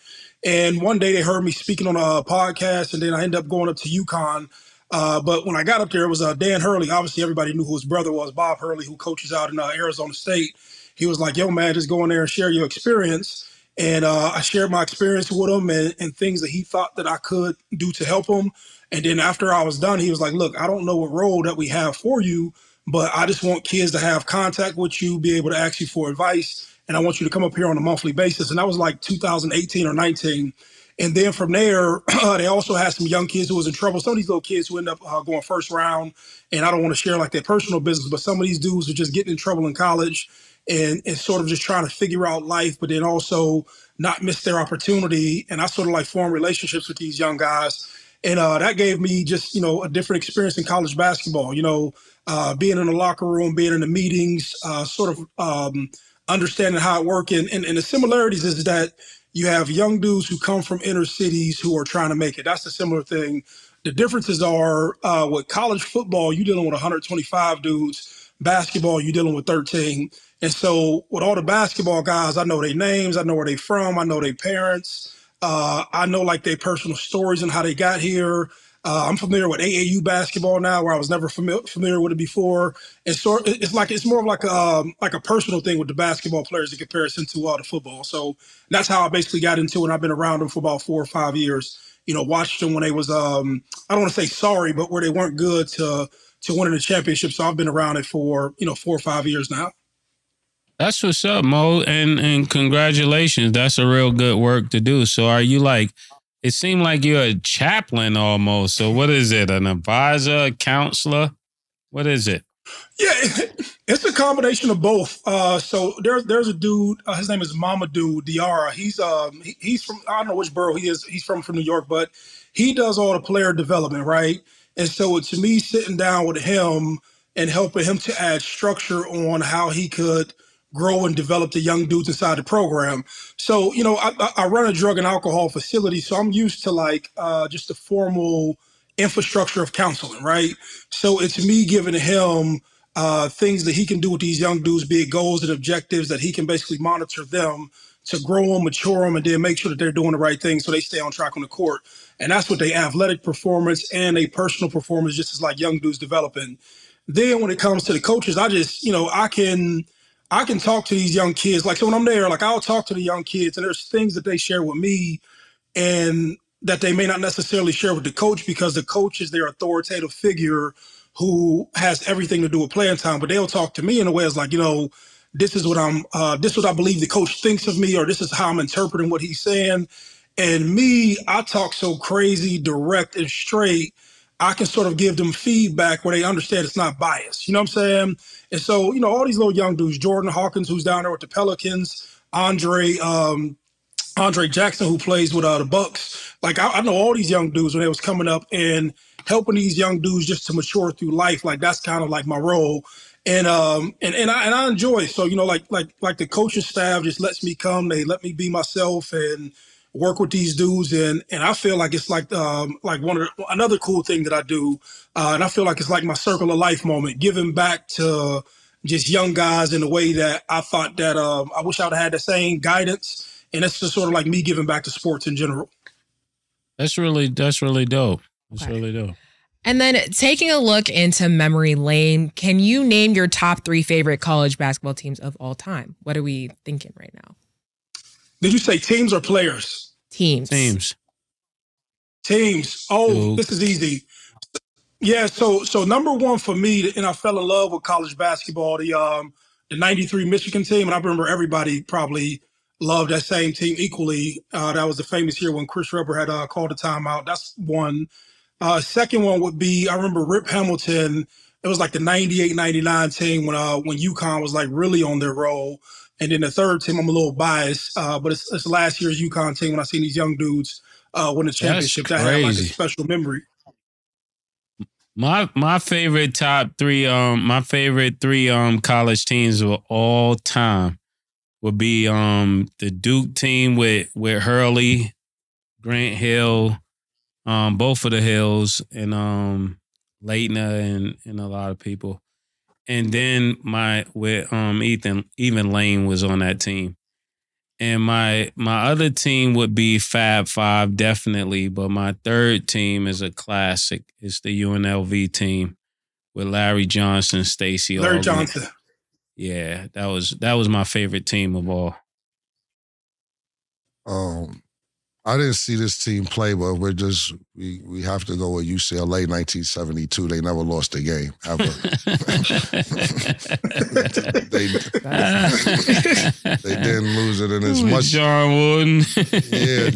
And one day they heard me speaking on a podcast, and then I ended up going up to UConn. But when I got up there, it was Dan Hurley. Obviously, everybody knew who his brother was, Bob Hurley, who coaches out in Arizona State. He was like, "Yo, man, just go in there and share your experience." And uh, I shared my experience with him and, and things that he thought that I could do to help him. And then after I was done, he was like, "Look, I don't know what role that we have for you, but I just want kids to have contact with you, be able to ask you for advice, and I want you to come up here on a monthly basis." And that was like 2018 or 19. And then from there, they also had some young kids who was in trouble. Some of these little kids who end up uh, going first round, and I don't want to share like their personal business, but some of these dudes are just getting in trouble in college and, and sort of just trying to figure out life, but then also not miss their opportunity. And I sort of like form relationships with these young guys. And uh, that gave me just, you know, a different experience in college basketball, you know, uh, being in the locker room, being in the meetings, uh, sort of um, understanding how it works. And, and, and the similarities is that you have young dudes who come from inner cities who are trying to make it. That's a similar thing. The differences are uh, with college football, you're dealing with 125 dudes. Basketball, you're dealing with 13. And so with all the basketball guys, I know their names, I know where they're from, I know their parents, uh, I know like their personal stories and how they got here. Uh, I'm familiar with AAU basketball now, where I was never familiar familiar with it before. And so it's like it's more of like a um, like a personal thing with the basketball players in comparison to uh, the football. So that's how I basically got into it. I've been around them for about four or five years. You know, watched them when they was um, I don't want to say sorry, but where they weren't good to to winning the championship. So I've been around it for you know four or five years now. That's what's up, Mo, and and congratulations. That's a real good work to do. So, are you like? It seemed like you're a chaplain almost. So, what is it? An advisor, a counselor? What is it? Yeah, it's a combination of both. Uh, so there's there's a dude. Uh, his name is Mamadou Diarra. He's um he, he's from I don't know which borough he is. He's from from New York, but he does all the player development, right? And so to me, sitting down with him and helping him to add structure on how he could grow and develop the young dudes inside the program. So, you know, I, I run a drug and alcohol facility, so I'm used to like uh, just the formal infrastructure of counseling, right? So it's me giving him uh, things that he can do with these young dudes, be it goals and objectives that he can basically monitor them to grow them, mature them, and then make sure that they're doing the right thing so they stay on track on the court. And that's what they athletic performance and a personal performance, just as like young dudes developing. Then when it comes to the coaches, I just, you know, I can I can talk to these young kids. Like, so when I'm there, like I'll talk to the young kids, and there's things that they share with me, and that they may not necessarily share with the coach because the coach is their authoritative figure who has everything to do with playing time. But they'll talk to me in a way as like, you know, this is what I'm, uh, this is what I believe the coach thinks of me, or this is how I'm interpreting what he's saying. And me, I talk so crazy, direct, and straight I can sort of give them feedback where they understand it's not biased. You know what I'm saying? And so, you know, all these little young dudes, Jordan Hawkins, who's down there with the Pelicans, Andre, um, Andre Jackson, who plays with uh, the Bucks. Like I, I know all these young dudes when they was coming up and helping these young dudes just to mature through life. Like that's kind of like my role. And um and, and I and I enjoy it. So, you know, like like like the coaching staff just lets me come, they let me be myself and work with these dudes and and I feel like it's like um like one of the, another cool thing that I do uh, and I feel like it's like my circle of life moment giving back to just young guys in a way that I thought that um, I wish I'd had the same guidance and it's just sort of like me giving back to sports in general. That's really that's really dope. That's okay. really dope. And then taking a look into memory lane, can you name your top three favorite college basketball teams of all time? What are we thinking right now? Did you say teams or players? Teams. Teams. Teams. Oh, Duke. this is easy. Yeah, so so number one for me, and I fell in love with college basketball, the um the 93 Michigan team. And I remember everybody probably loved that same team equally. Uh, that was the famous year when Chris Webber had uh, called a timeout. That's one. Uh, second one would be I remember Rip Hamilton it was like the 98, 99 team when uh when UConn was like really on their roll. And then the third team, I'm a little biased, uh, but it's, it's last year's UConn team when I seen these young dudes uh, win the championship. That had like a special memory. My my favorite top three um my favorite three um college teams of all time would be um the Duke team with with Hurley, Grant Hill, um both of the Hills and um Laettner and and a lot of people. And then my with um Ethan even Lane was on that team. And my my other team would be Fab Five, definitely. But my third team is a classic. It's the UNLV team with Larry Johnson, Stacey. Larry Augmon. Johnson. Yeah, that was that was my favorite team of all. Um, I didn't see this team play, but we're just we we have to go with UCLA 1972. They never lost a game ever. they they didn't lose it in as much. John Wooden. Yeah,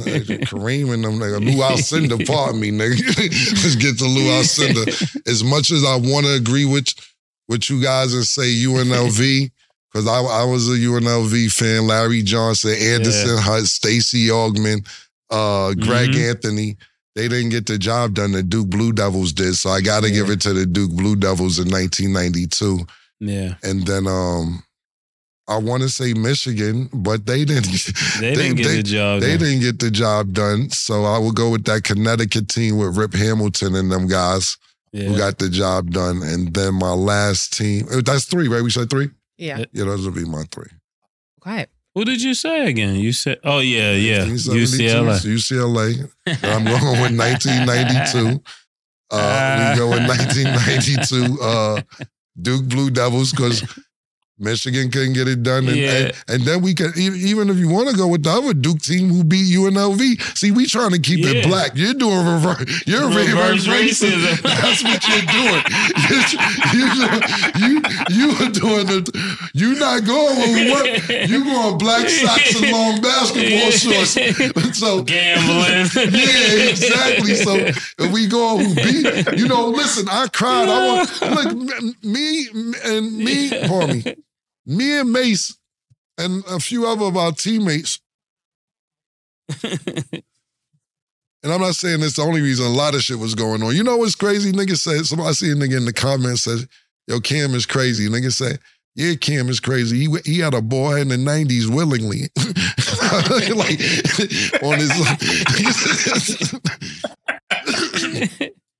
Kareem and them nigga. Lou Alcindor, pardon me, nigga. Let's get to Lou Alcindor. As much as I want to agree with with you guys and say UNLV, because I, I was a UNLV fan. Larry Johnson, Anderson Hunt, Stacey Augmon, uh, Greg Mhm. Anthony. They didn't get the job done. The Duke Blue Devils did, so I got to give it to the Duke Blue Devils in 1992. yeah, And then um, I want to say Michigan, but they didn't. they didn't get they- the job. They done. didn't get the job done, so I will go with that Connecticut team with Rip Hamilton and them guys Yeah. who got the job done. And then my last team, uh, that's three, right? We said three? Yeah. Yeah, those would be my three. Okay. Who did you say again? You said, oh yeah, yeah, UCLA. UCLA. I'm going with 1992. Uh, we go with 1992 uh, Duke Blue Devils because Michigan couldn't get it done. And, Yeah. and, and then we can, even if you want to go with the other Duke team who beat UNLV, see, we trying to keep Yeah. it black. You're doing reverse, you're Reverse reverse racism. racism. That's what you're doing. you, you, you are doing the, you're not going with what, you going black socks and long basketball shorts. So, Gambling. yeah, exactly. So if we go who beat, you know, listen, I cried. I want look me and me, pardon me, me and Mase and a few other of our teammates. And I'm not saying it's the only reason a lot of shit was going on. You know what's crazy? Nigga said, somebody I see a nigga in the comments says, yo, Cam is crazy. Nigga say, yeah, Cam is crazy. He, he had a boy in the 90s willingly. like, on his.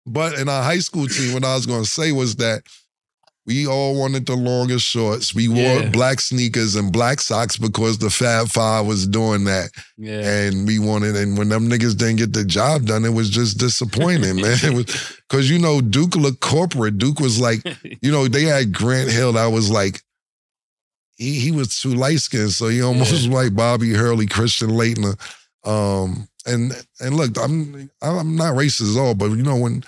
but in our high school team, what I was going to say was that we all wanted the longest shorts. We wore Yeah. black sneakers and black socks because the Fab Five was doing that yeah. and we wanted and when them niggas didn't get the job done it was just disappointing man it was because you know duke looked corporate duke was like you know they had grant hill that was like he, he was too light skinned so he almost was like bobby hurley christian laettner um and and look i'm i'm not racist at all but you know when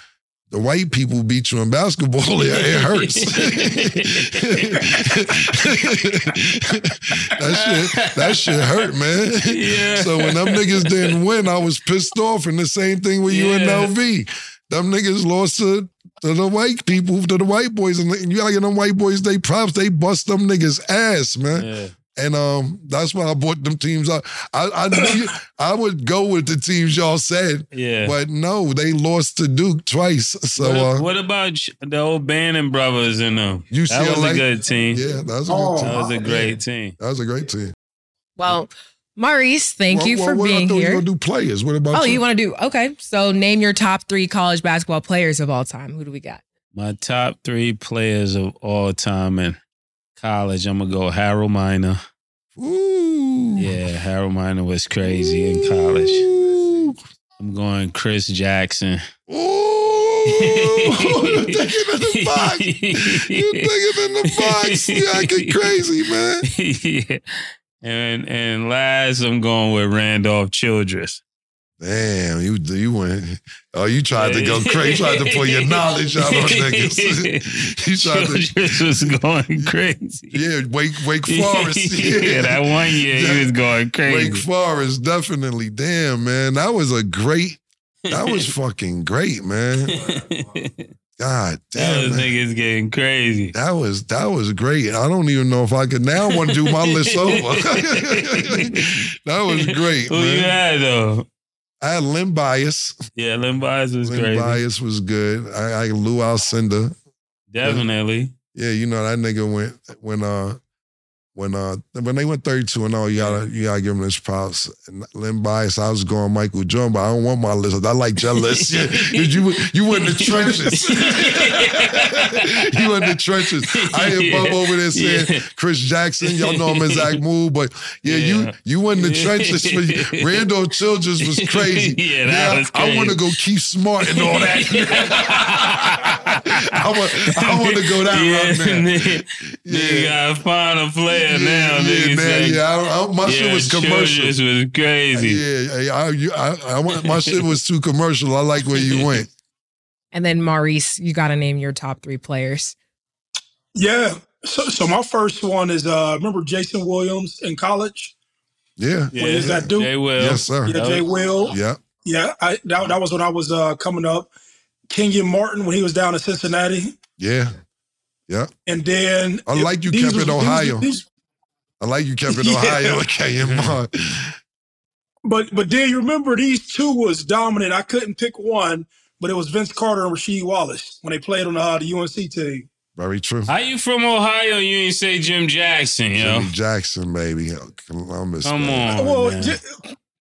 the white people beat you in basketball, it, it hurts. that shit, that shit hurt, man. Yeah. So when them niggas didn't win, I was pissed off. And the same thing with Yeah. UNLV. Them niggas lost to, to the white people, to the white boys. And you gotta give them white boys they props. They bust them niggas ass, man. yeah. And um, that's why I bought them teams up. I I knew I would go with the teams y'all said, Yeah. but no, they lost to Duke twice. So what, uh, what about the O'Bannon brothers and them? That was a good team. yeah, that was a Oh, good team. That was a yeah. great team. That was a great team. Well, Maurice, thank Well, you well, for what, I being thought You here. gonna do players? What about Oh, you? you want to do okay? So name your top three college basketball players of all time. Who do we got? My top three players of all time in college, I'm gonna go Harold Miner. Ooh. Yeah, Harold Miner was crazy in college. I'm going Chris Jackson. Ooh. You're thinking in the box. You're thinking in the box. You're acting crazy, man. yeah. And and last, I'm going with Randolph Childress. Damn, you you went. Oh, you tried to go crazy. You tried to pull your knowledge out on niggas. you tried to. Childress was going crazy. Yeah, Wake Wake Forest. yeah, that one year he was going crazy. Wake. Forest, definitely. Damn, man, that was a great. That was fucking great, man. God damn. man. niggas getting crazy. That was that was great. I don't even know if I could now want to do my list over. that was great, Who you had though? I had Len Bias. Yeah, Len Bias was Len crazy. Bias was good. I, I Lou Alcindor. Definitely. Yeah, you know that nigga went when uh when uh when they went 32 and all, you gotta you gotta give them his props. And Len Bias, I was going Michael Jordan, but I don't want my list. I like jealous. Did you you went in the trenches. you went in the trenches. I hear Bub over there saying Yeah. Chris Jackson. Y'all know him as Zach Mood, but yeah, you Yeah. you went in the trenches. For, Randall Childress was crazy. Yeah, that was I want to go Keith Smart and all that. I want I want to go that route now. nigga, nigga gotta find a player now. yeah, nigga man, say, yeah. I, I, my shit was commercial. Childress was crazy. Yeah, yeah, I, you, I, I want my shit was too commercial. I like where you went. And then Maurice, you got to name your top three players. Yeah. So, so my first one is uh remember Jason Williams in college? Yeah, Yeah, What is that dude? Jay Will. yes, sir. Yeah, Jay was- Will. Yeah, Yeah, I that, that was when I was uh coming up. Kenyon Martin when he was down in Cincinnati. yeah. Yeah. And then I like you these kept was- it Ohio. these- I like you kept it Yeah. Ohio. Okay, in mind. but but then you remember these two was dominant. I couldn't pick one, but it was Vince Carter and Rasheed Wallace when they played on uh, the UNC team. Very true. How you from Ohio? You ain't say Jim Jackson, yo. Jimmy Jackson, baby. Columbus. Come man. on. well, man. j-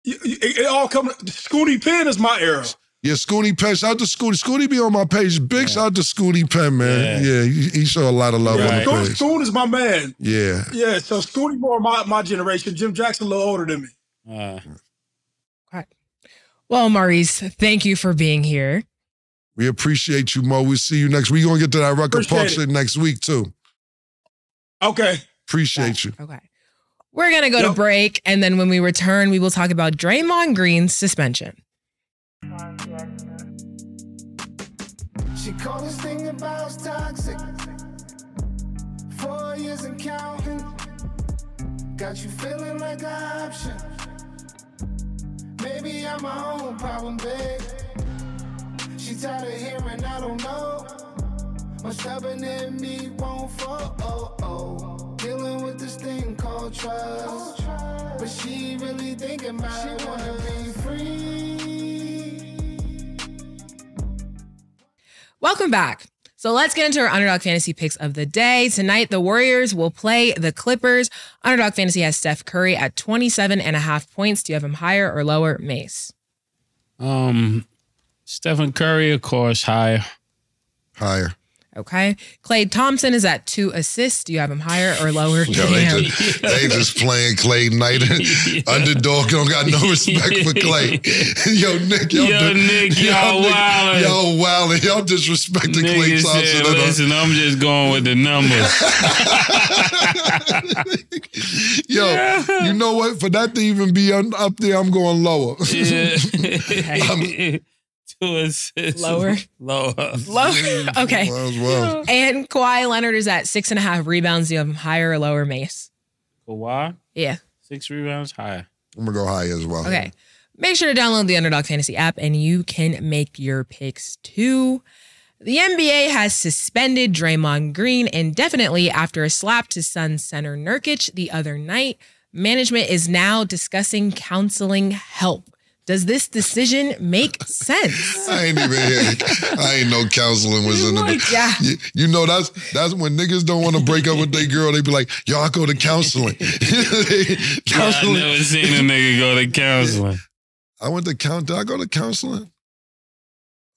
you- you- it, it all comes. Scoonie Penn is my era. Yeah, Scoonie Penn. Shout out to Scoonie. Scoonie be on my page. Big shout out to Scoonie Penn, man. Yeah, he, he show a lot of love Right. on the Scoot, page. Scoot is my man. Yeah. Yeah, so Scoonie more my, my generation. Jim Jackson a little older than me. Uh, Well, Maurice, thank you for being here. We appreciate you, Mo. We'll see you next. week. We're gonna get to that record Appreciate park it. shit next week too. Okay. Appreciate you. Okay. We're going to go to break. And then when we return, we will talk about Draymond Green's suspension. She called this thing about toxic. Four years and counting. Got you feeling like an option. Maybe I'm my own problem, babe. She tired of hearing I don't know. My stubborn in me won't fall. Oh, oh. Dealing with this thing called trust. But she really thinking about she wanna be free. Welcome back. So let's get into our underdog fantasy picks of the day. Tonight, the Warriors will play the Clippers. Underdog fantasy has Steph Curry at 27 and a half points. Do you have him higher or lower? Mase. um, Stephen Curry, of course, higher. Higher. Okay. Klay Thompson is at two assists. Do you have him higher or lower? Yo, they, just, they just playing Klay Knight. Underdog don't got no respect for Klay. Yo, Nick, y'all, Yo, di- Nick, y'all Nick- wildin'. Y'all wildin'. Y'all disrespecting Klay Nigga Thompson. said, uh, listen, I'm just going with the numbers. Yo, you know what? For that to even be un- up there, I'm going lower. Yeah. Two assists. Lower? Lower. Lower. Okay. Well, well. And Kawhi Leonard is at six and a half rebounds. You have higher or lower, Mase? Kawhi, Yeah. six rebounds, higher. I'm gonna go high as well. Okay. Make sure to download the Underdog Fantasy app and you can make your picks too. The NBA has suspended Draymond Green indefinitely after a slap to Sun center Nurkic the other night. Management is now discussing counseling help. Does this decision make sense? I ain't even here. I ain't know counseling was in the. yeah. You, you know that's that's when niggas don't want to break up with their girl. They be like, "Yo, I go to counseling." I counseling. never seen a nigga go to counseling. I went to count. Did I go to counseling?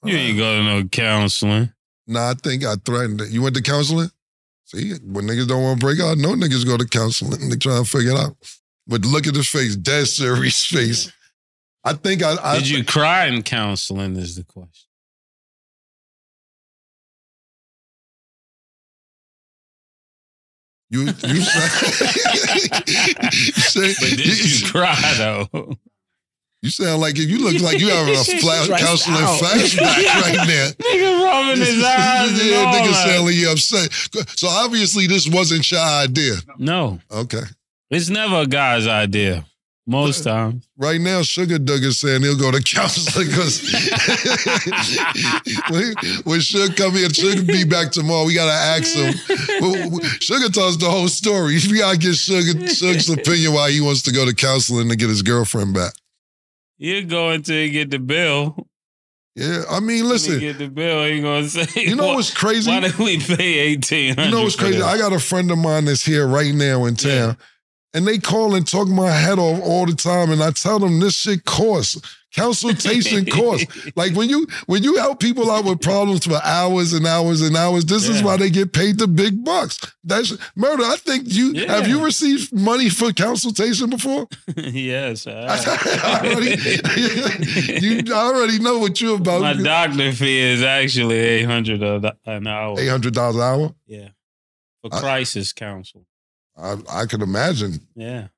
You ain't go to no counseling. Nah, I think I threatened it. You went to counseling? See, when niggas don't want to break up, no niggas go to counseling. They try to figure it out. But look at his face, dead serious face. I think I. I Did you cry in counseling? Is the question. You you say, you, say But did you cry though? you sound like if you look like you having a fla- Stressed counseling flashback right now. nigga rubbing his eyes. yeah, nigga sound like you upset. So obviously this wasn't your idea. No, Okay. it's never a guy's idea. Most times. Right now, Sugar Doug is saying he'll go to counseling because when, when Sugar come here, Sugar be back tomorrow. We gotta ask him. Sugar tells the whole story. We gotta get Sugar Sugar's opinion why he wants to go to counseling to get his girlfriend back. You go until you get the bill. Yeah, I mean, listen. you get the bill, you gonna say, You know "Why- what's crazy? Why did we pay eighteen? You know what's crazy? I got a friend of mine that's here right now in town, and they call and talk my head off all the time, and I tell them this shit costs. Consultation costs. Like when you when you help people out with problems for hours and hours and hours, this is why they get paid the big bucks. That's murder. I think you Yeah. have you received money for consultation before? yes, I I already, you I already know what you're about. My doctor fee is actually eight hundred an hour. Eight hundred dollars an hour. Yeah, for I- crisis counsel. I, I can imagine. Yeah,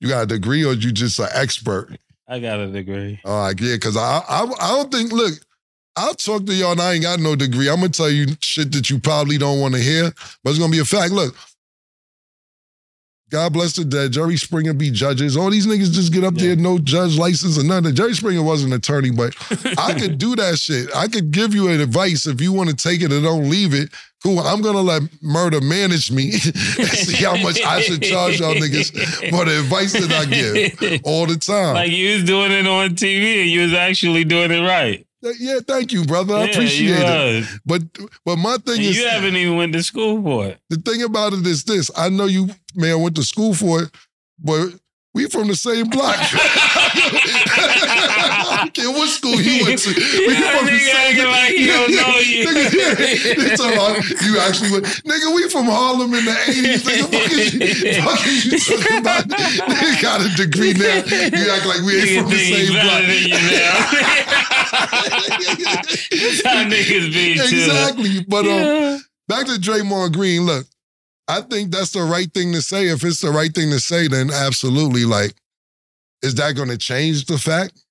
You got a degree or you just an expert? I got a degree. Oh, All right, yeah, because I, I I don't think. Look, I'll talk to y'all, and I ain't got no degree. I'm gonna tell you shit that you probably don't want to hear, but it's gonna be a fact. Look, God bless the dead. Jerry Springer be judges. All these niggas just get up Yeah. there, no judge license or nothing. Jerry Springer was an attorney, but I could do that shit. I could give you an advice if you want to take it and don't leave it. Cool. I'm gonna let murder manage me and see how much I should charge y'all niggas for the advice that I give all the time. like you was doing it on TV and you was actually doing it right. Yeah, thank you, brother. I Yeah, appreciate it. But but my thing And is you haven't even went to school for it. the thing about it is this. I know you man went to school for it, but we from the same block. I don't care what school you went to. We Yeah, from the same like he don't know you. Nigga, about you actually went, nigga, we from Harlem in the 80s. Nigga, fuck is you, fuck is you talking about? Nigga got a degree now. You act like we ain't from the same block. how niggas be exactly. But um, Yeah. back to Draymond Green. Look, I think that's the right thing to say. If it's the right thing to say, then absolutely. Like, is that going to change the fact?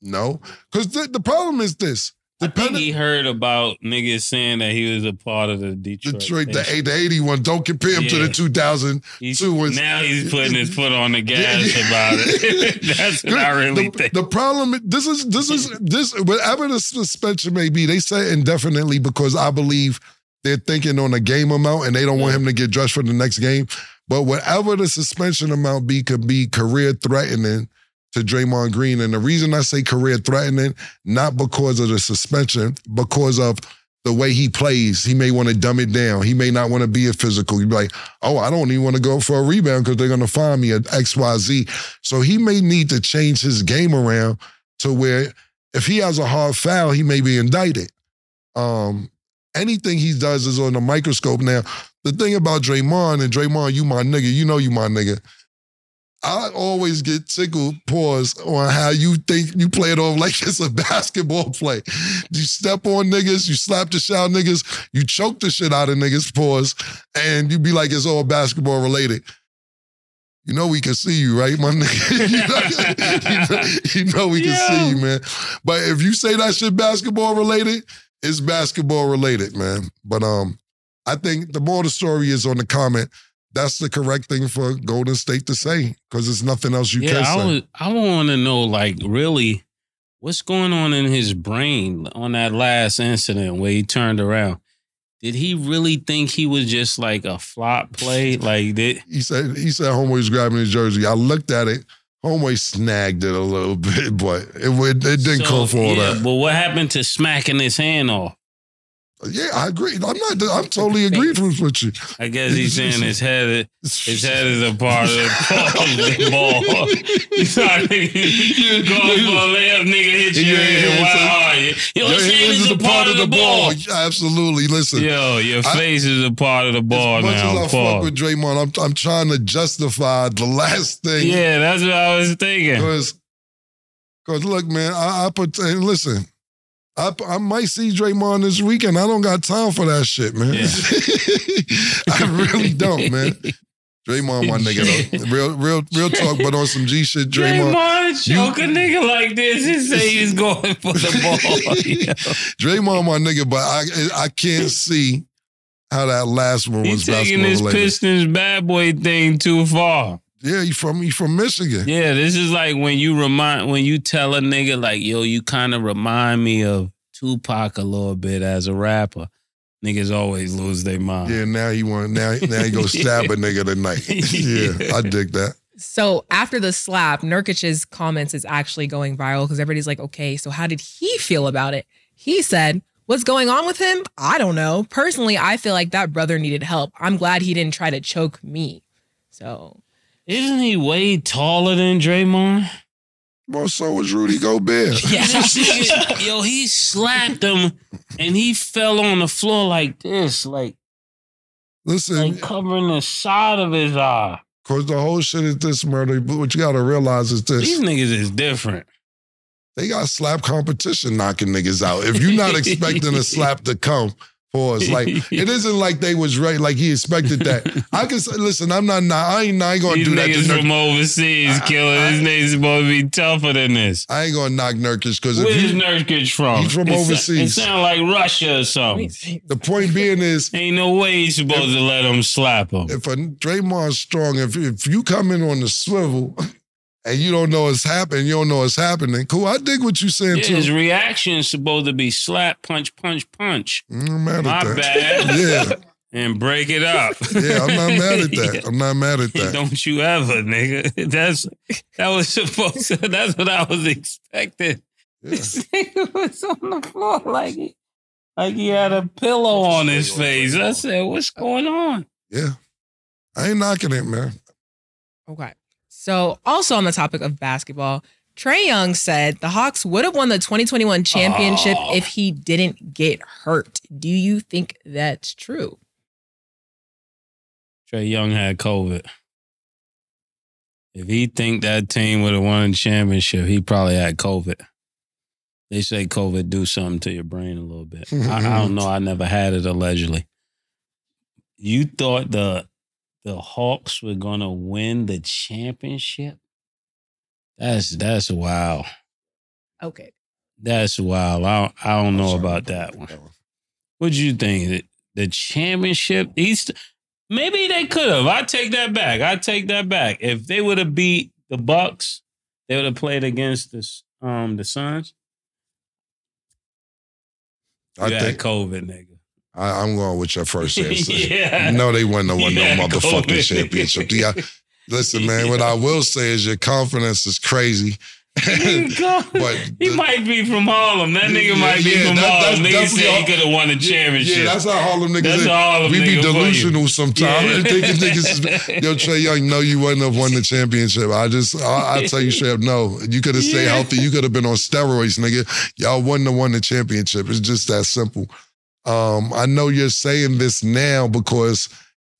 No, because the, the problem is this: I think he heard about niggas saying that he was a part of the Detroit. Detroit the, eight, the 81. don't compare him to the 2000. He's, two now he's putting his foot on the gas Yeah. about it. That's what I really the, think. the problem, this is this is this whatever the suspension may be, they say indefinitely because I believe they're thinking on a game amount and they don't want him to get dressed for the next game. But whatever the suspension amount be, could be career threatening to Draymond Green. And the reason I say career threatening, not because of the suspension, because of the way he plays. He may want to dumb it down. He may not want to be a physical. He'd be like, oh, I don't even want to go for a rebound because they're going to find me at XYZ. So he may need to change his game around to where if he has a hard foul, he may be indicted. Um, anything he does is on the microscope. Now, the thing about Draymond and Draymond, you my nigga, you know you my nigga. I always get tickled, pause, on how you think you play it off like it's a basketball play. You step on niggas, you slap the shit out niggas, you choke the shit out of niggas, pause, and you be like it's all basketball related. You know we can see you, right, my nigga? you, know, you know- you know we can Yeah. see you, man. But if you say that shit basketball related, it's basketball related, man. But um, I think the more the story is on the comment. That's the correct thing for Golden State to say because there's nothing else you yeah, can I say. I want to know, like, really, what's going on in his brain on that last incident where he turned around? Did he really think he was just like a flop play? Like, did he said he said homeboy was grabbing his jersey. I looked at it. Homeboy snagged it a little bit, but it it didn't So, come for all yeah, that. But what happened to smacking his hand off? Yeah, I agree. I'm not. I'm totally agreed with with you. I guess he's saying his head, his head is a part of the ball. You sorry, you go for a layup, nigga hit you. Yeah, Yeah, yeah, Why so- are you? Your Your hand hands is a part of the ball. Absolutely. Listen, Yo, your I- face is a part of the ball as much now. as I fuck with Draymond, I'm I'm trying to justify the last thing. Yeah, that's what I was thinking. Because, cause look, man, I, I put and listen. I, I might see Draymond this weekend. I don't got time for that shit, man. I really don't, man. Draymond, my nigga, though. Real, real, real talk, but on some G shit, Draymond. Draymond choke a nigga like this and say he's going for the ball. Yo. Draymond, my nigga, but I I can't see how that last one was He's taking this. Pistons bad boy thing too far. Yeah, you from you from Michigan. Yeah, this is like when you remind when you tell a nigga like, yo, you kind of remind me of Tupac a little bit as a rapper. Niggas always lose their mind. Yeah, now he want now now he go stab a nigga tonight. yeah, I dig that. So after the slap, Nurkic's comments is actually going viral because everybody's like, okay, so how did he feel about it? He said, What's going on with him? I don't know. Personally, I feel like that brother needed help. I'm glad he didn't try to choke me. So Isn't he way taller than Draymond? Well, so was Rudy Gobert. yeah. Yo, he slapped him and he fell on the floor like this, like Listen, like covering the side of his eye. cause the whole shit is this murder. But what you gotta realize is this: These niggas is different. they got slap competition knocking niggas out. If you're not expecting a slap to come for us, like it isn't like they was right, like he expected that. I can say, listen, I'm not, I ain't, I ain't gonna These do that. These niggas To from overseas I- killing. I- This niggas supposed to be tougher than this. I ain't gonna knock Nurkic because Where's you, Nurkic from? He's from It sa- overseas. It sound like Russia or something. the point being is, Ain't no way he's supposed to let him slap him. if a Draymond's strong, if if you come in on the swivel and you don't know what's happening, you don't know what's happening. Cool, I dig what you're saying Yeah, his reaction is supposed to be slap, punch, punch, punch, I'm mad My at that. bad. Yeah, and break it up. yeah, I'm not mad at that. I'm not mad at that. Don't you ever, nigga. That's that was supposed to. That's what I was expecting. Yeah. This nigga was on the floor like he, like he had a pillow on his face. I said, "What's going on?" yeah, I ain't knocking it, man. Okay. So, also on the topic of basketball, Trae Young said the Hawks would have won the 2021 championship Oh. if he didn't get hurt. Do you think that's true? Trae Young had COVID. If he think that team would have won the championship, he probably had COVID. They say COVID do something to your brain a little bit. I, I don't know. I never had it allegedly. You thought the the Hawks were gonna win the championship? That's that's wild. Okay. That's wild. I don't, I don't know about that one. What do you think? The, the championship? East? maybe they could have. I take that back. I take that back. If they would have beat the Bucks, they would have played against the um the Suns. I You had think COVID, nigga. I, I'm going with your first answer. yeah. Know they wouldn't have won no motherfucking COVID. championship. Yeah. Listen, man, what I will say is your confidence is crazy. but he the- might be from Harlem. That nigga Yeah, might be yeah, from that- Harlem. Nigga said he could have won the championship. Yeah, that's how Harlem niggas That's. Harlem We be nigga for you. delusional sometimes. Yeah. and thinking niggas is, yo, Trae Young, no, you wouldn't have won the championship. I just, I, I tell you straight up, no. You could have stayed Yeah. healthy. You could have been on steroids, nigga. Y'all wouldn't have won the championship. It's just that simple. Um, I know you're saying this now because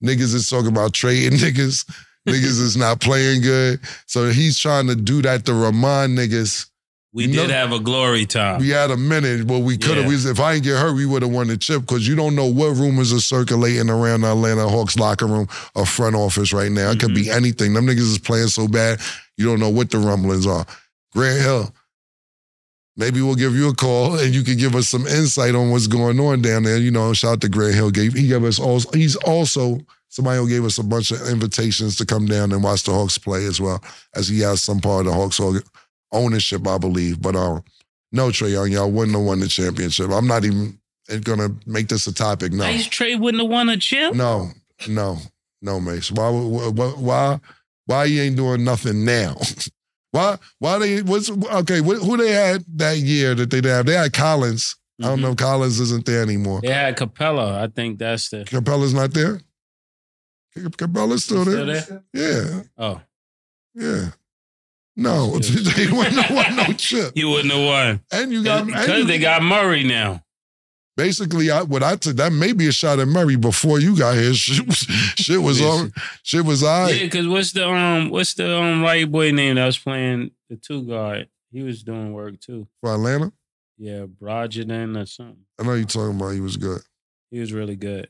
niggas is talking about trading niggas. niggas is not playing good. So he's trying to do that to remind niggas We did know- have a glory time. we had a minute, but we could have. Yeah. If I didn't get hurt, we would have won the chip because you don't know what rumors are circulating around the Atlanta Hawks locker room or front office right now. It could be anything. Them niggas is playing so bad, you don't know what the rumblings are. Grant Hill, maybe we'll give you a call and you can give us some insight on what's going on down there. You know, shout out to Grant Hill. Gave he gave us also. He's also somebody who gave us a bunch of invitations to come down and watch the Hawks play as well, as he has some part of the Hawks ownership, I believe. But um. No, Trae Young, y'all wouldn't have won the championship. I'm not even gonna make this a topic. No, Ice Trae wouldn't have won a chip. no, no, no, Mase. Why, why, why, why you ain't doing nothing now? why, why they? What's okay? Wh- who they had that year that they had? They had Collins. I don't Mhm. know. Collins isn't there anymore. They had Capela. I think that's the. Capela's not there. Capela's still there. Still Yeah, Oh, yeah. No, Still- they wouldn't have won no chip. you wouldn't have won And you got because they got Murray now. Basically I, what I took that may be a shot at Murray before you got here. Shit was, shit was on. Shit was all Yeah, because what's the um what's the um white boy name that was playing the two guard? He was doing work too. for Atlanta. Yeah, Brogdon or something. I know you're talking about. He was good. He was really good.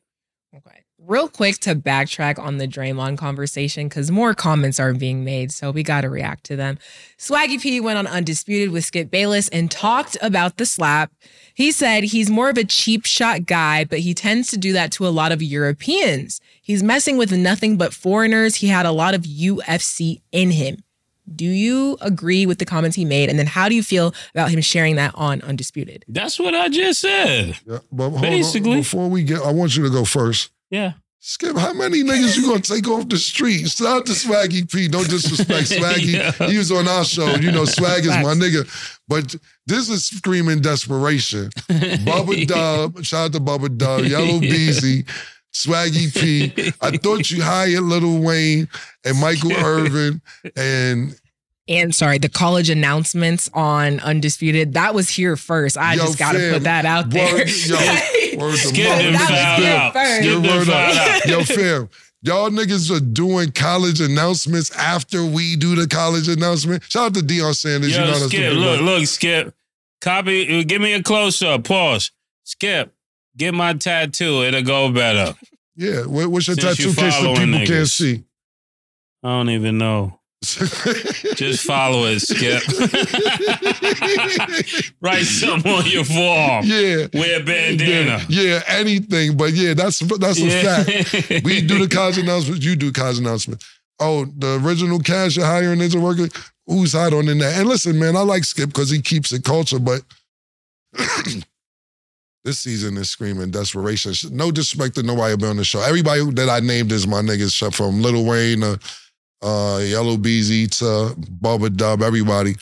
Okay. Real quick to backtrack on the Draymond conversation because more comments are being made, so we got to react to them. Swaggy P went on Undisputed with Skip Bayless and talked about the slap. He said he's more of a cheap shot guy, but he tends to do that to a lot of Europeans. He's messing with nothing but foreigners. He had a lot of UFC in him. Do you agree with the comments he made? And then how do you feel about him sharing that on Undisputed? That's what I just said. Yeah, but Basically. on. Before we get, I want you to go first. Yeah. Skip, how many niggas you gonna take off the street? Shout out to Swaggy P. Don't disrespect Swaggy. Yeah. He was on our show. You know, Swag is my nigga. But this is screaming desperation. Bubba Dub, shout out to Bubba Dub, Yella Beezy, Swaggy P. I thought you hired Lil Wayne and Michael Irvin and And sorry, the college announcements on Undisputed, that was here first. I Yo, just got to fam, put that out there. word- yo, word to Skip mother. them that was out. first. Skip Your them word foul up. out. Yo, fam, y'all niggas are doing college announcements after we do the college announcement. Shout out to Deion Sanders. you Yo, know that's Skip, the look, look, Skip. Copy, uh, give me a close up. Pause. Skip, get my tattoo. It'll go better. Yeah, what, what's your Since tattoo you case that people following can't see? I don't even know. Just follow it, Skip. Write something on your forearm. yeah. Wear a bandana. Yeah, yeah, anything. But yeah, that's that's a fact. We do the college announcements, you do college announcements. Oh, the original cash you're hiring is a worker. Who's hot on in that? And listen, man, I like Skip because he keeps it culture, but this season is screaming desperation. No disrespect to nobody on the show. Everybody that I named is my niggas, shut from Lil Wayne to uh, Yella Beezy to Bubba Dub, everybody.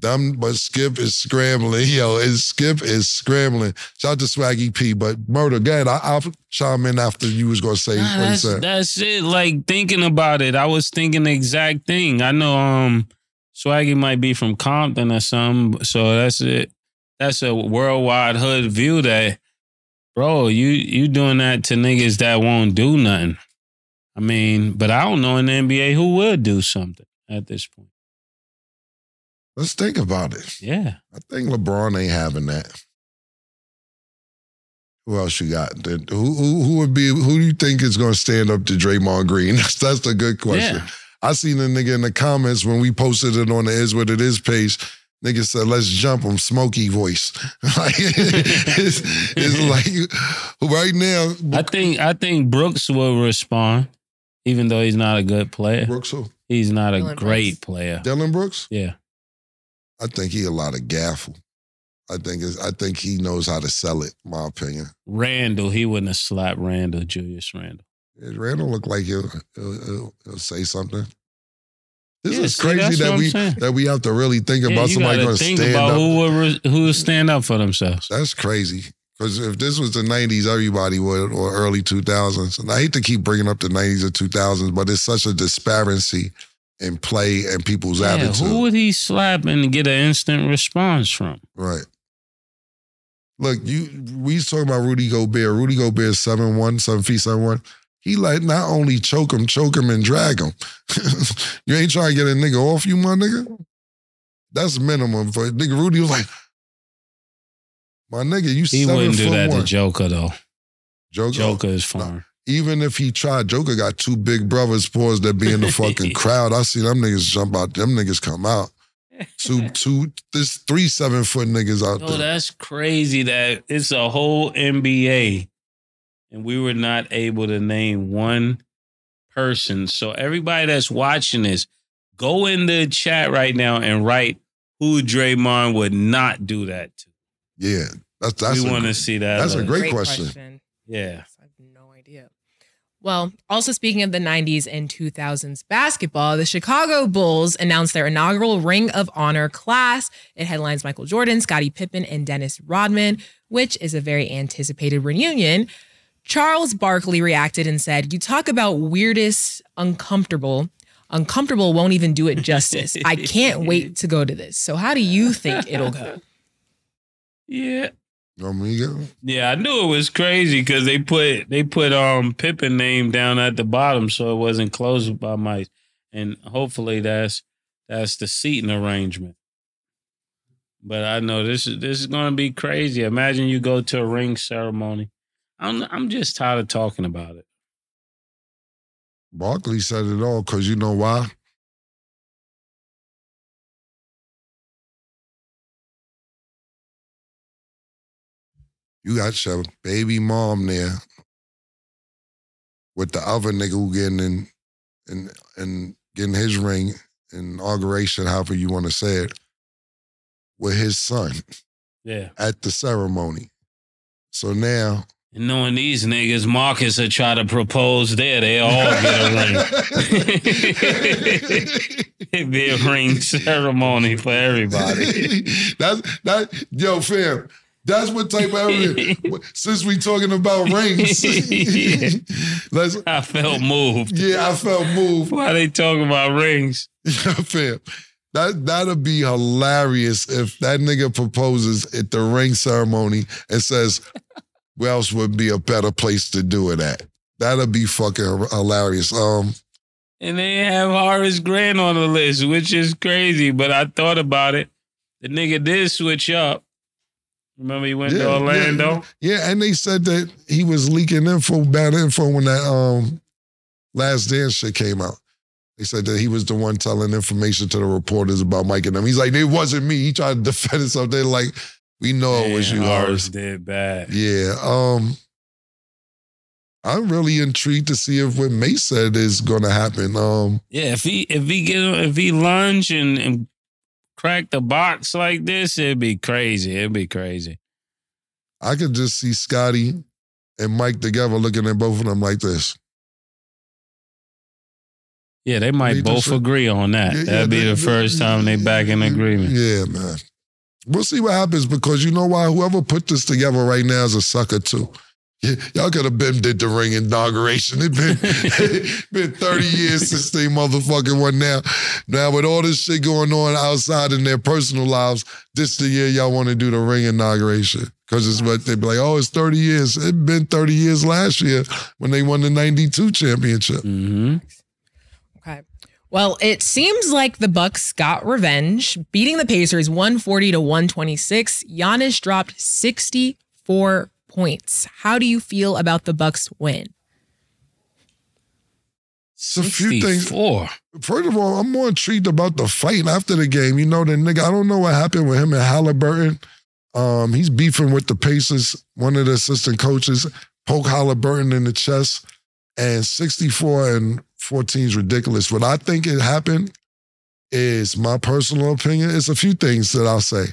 Them, but Skip is scrambling. Yo, is Skip is scrambling. Shout out to Swaggy P, but murder. Ahead. I, I'll chime in after you was gonna say Nah, what you that's, said. that's it. Like thinking about it, I was thinking the exact thing. I know um Swaggy might be from Compton or something, so that's it. That's a worldwide hood view that, bro, you you doing that to niggas that won't do nothing. I mean, but I don't know in the NBA who would do something at this point. Let's think about it. Yeah. I think LeBron ain't having that. Who else you got? Who who, who would be? Who do you think is going to stand up to Draymond Green? That's that's a good question. Yeah. I seen a nigga in the comments when we posted it on the Is What It Is page. Nigga said, "Let's jump him." Smoky voice. like it's, it's like right now. I think I think Brooks will respond, even though he's not a good player. Brooks, who? He's not a great Brooks. player. Dillon Brooks. Yeah. I think he a lot of gaffle. I think it's, I think he knows how to sell it. My opinion. Randle, he wouldn't have slapped Randle, Julius Randle. Randle look like he'll, he'll, he'll, he'll say something. This Yeah, is see, crazy that's that we that we have to really think Yeah, about somebody gotta going to think stand about up. who would re- who would stand up for themselves. That's crazy. Because if this was the '90s, everybody would, or early 2000s. And I hate to keep bringing up the '90s or 2000s, but it's such a disparity in play and people's Yeah, attitude. who would he slap and get an instant response from? Right. Look, you we was talking about Rudy Gobert. Rudy Gobert is 7'1, 7 feet, 7'1. He like not only choke him, choke him and drag him. you ain't trying to get a nigga off you, my nigga. That's minimum for nigga. Rudy was like, my nigga, you He wouldn't do that one. to Joker though. Joker, Joker is fine. even if he tried, Joker got two big brothers, pause that be in the fucking crowd. I see them niggas jump out. Them niggas come out. Two, two, this three seven foot niggas out Yo, there. that's crazy that it's a whole NBA and we were not able to name one person. So everybody that's watching this, go in the chat right now and write who Draymond would not do that to. Yeah, that's that's we a- want to see that. that's a list. great question. Yeah. I have no idea. Well, also speaking of the 90s and 2000s basketball, the Chicago Bulls announced their inaugural Ring of Honor class. It headlines Michael Jordan, Scottie Pippen, and Dennis Rodman, which is a very anticipated reunion. Charles Barkley reacted and said, You talk about weirdest, uncomfortable. Uncomfortable won't even do it justice. I can't wait to go to this. So, how do you think it'll go? Yeah. Oh. Yeah, I knew it was crazy because they put they put um Pippen name down at the bottom so it wasn't closed by mice. And hopefully that's that's the seating arrangement. But I know this is this is gonna be crazy. Imagine you go to a ring ceremony. I'm I'm just tired of talking about it. Barkley said it all because you know why? You got your baby mom there with the other nigga who getting in and and getting his ring inauguration, however you want to say it, with his son Yeah. at the ceremony. So now And knowing these niggas, Marcus will try to propose there. They all get a ring. It'd be a ring ceremony for everybody. that's that yo fam. That's what type of since we talking about rings. let's I felt moved. yeah, I felt moved. Why they talking about rings? Yeah, fam. That that'll be hilarious if that nigga proposes at the ring ceremony and says, "Where else would be a better place to do it at?" That'll be fucking hilarious. Um, And they have Horace Grant on the list, which is crazy. But I thought about it. The nigga did switch up. Remember he went Yeah, to Orlando? yeah, and they said that he was leaking info, bad info when that um last dance shit came out. They said that he was the one telling information to the reporters about Mike and them. He's like, it wasn't me. He tried to defend himself. They're like, we know it was you, Horace Horace. did bad. Yeah. Um I'm really intrigued to see if what May said is gonna happen. Um Yeah, if he if he get if he lunge and, and crack the box like this, it'd be crazy. It'd be crazy. I could just see Scottie and Mike together looking at both of them like this. Yeah, they might They both agree on that. Yeah, yeah, That'd be they- the first time they back in agreement. Yeah, man. We'll see what happens because you know why? Whoever put this together right now is a sucker too. Y- Y'all could have been did the ring inauguration. It been been 30 years since they motherfucking one now. Now with all this shit going on outside in their personal lives, this the year y'all want to do the ring inauguration. Cause it's what they be like, oh, it's 30 years. It been 30 years last year when they won the 92 championship. hmm Okay. Well, it seems like the Bucks got revenge, beating the Pacers 140 to 126. Giannis dropped 64 points. How do you feel about the Bucks win? It's a few things. 64. First of all, I'm more intrigued about the fight after the game. You know, the nigga, I don't know what happened with him and Halliburton. Um, he's beefing with the Pacers. One of the assistant coaches poke Halliburton in the chest, and 64 and 14 is ridiculous. What I think it happened is my personal opinion. It's a few things that I'll say.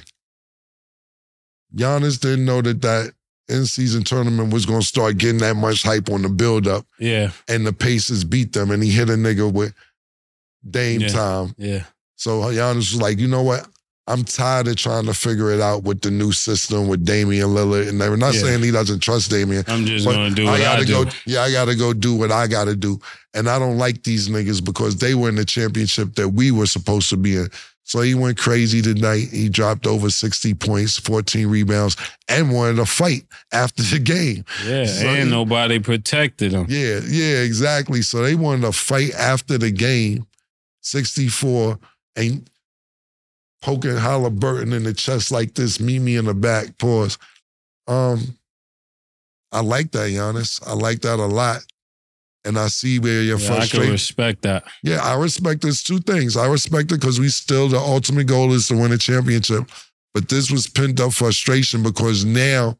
Giannis didn't know that that in-season tournament was going to start getting that much hype on the build-up, Yeah, and the Pacers beat them, and he hit a nigga with Dame Yeah. time. yeah. So Giannis was like, you know what? I'm tired of trying to figure it out with the new system with Damian Lillard. And they're not Yeah. saying he doesn't trust Damian. I'm just gonna do I what I, gotta do. go. Yeah, I gotta go do what I gotta do. And I don't like these niggas because they were in the championship that we were supposed to be in. So he went crazy tonight. He dropped over 60 points, 14 rebounds, and wanted to fight after the game. Yeah, So and he- nobody protected him. Yeah, yeah, exactly. So they wanted to fight after the game. 64 ain't poking Halliburton in the chest like this, meet me in the back, pause. Um, I like that, Giannis. I like that a lot. And I see where your Yeah, I can respect that. Yeah, I respect this two things. I respect it because we still the ultimate goal is to win a championship. But this was pent up frustration because now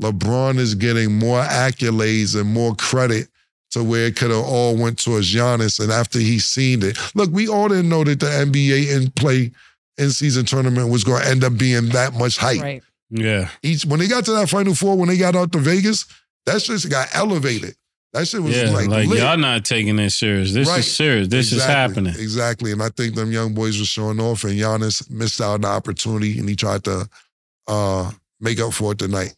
LeBron is getting more accolades and more credit to where it could have all went towards Giannis. And after he seen it, look, we all didn't know that the NBA in play in season tournament was going to end up being that much hype. Right. Yeah, Each when they got to that Final Four, when they got out to Vegas, that shit got elevated. That shit was yeah. like, Like, lit. y'all not taking this serious. This Right. is serious. This is happening. Exactly. And I think them young boys were showing off, and Giannis missed out on the opportunity, and he tried to uh, make up for it tonight.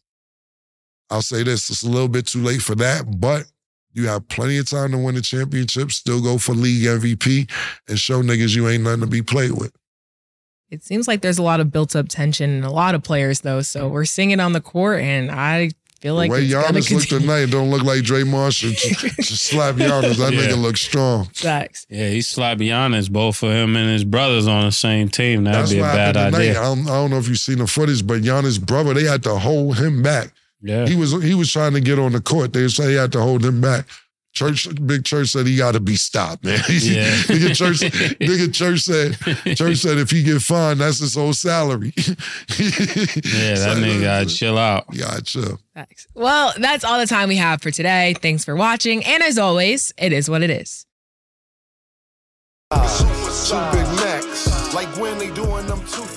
I'll say this: it's a little bit too late for that, but you have plenty of time to win the championship. Still go for league MVP and show niggas you ain't nothing to be played with. It seems like there's a lot of built up tension in a lot of players, though. So we're seeing it on the court, and I feel like the way it's gonna Giannis looked tonight, don't look like Dre Marshall. Just, just slap Giannis. That Yeah. nigga look strong. Facts. Yeah, he slapped Giannis, both of him and his brothers on the same team. That'd That's be a bad idea. I don't, I don't know if you've seen the footage, but Giannis' brother, they had to hold him back. Yeah. He was he was trying to get on the court. They say he had to hold him back. Church, Big Church said he got to be stopped, man. Yeah. nigga, Church, nigga Church said, Church said if he get fined, that's his whole salary. Yeah, that nigga gotta chill out. Yeah, chill. Thanks. Well, that's all the time we have for today. Thanks for watching. And as always, it is what it is. Two Big Macs, like when they doing them two for five.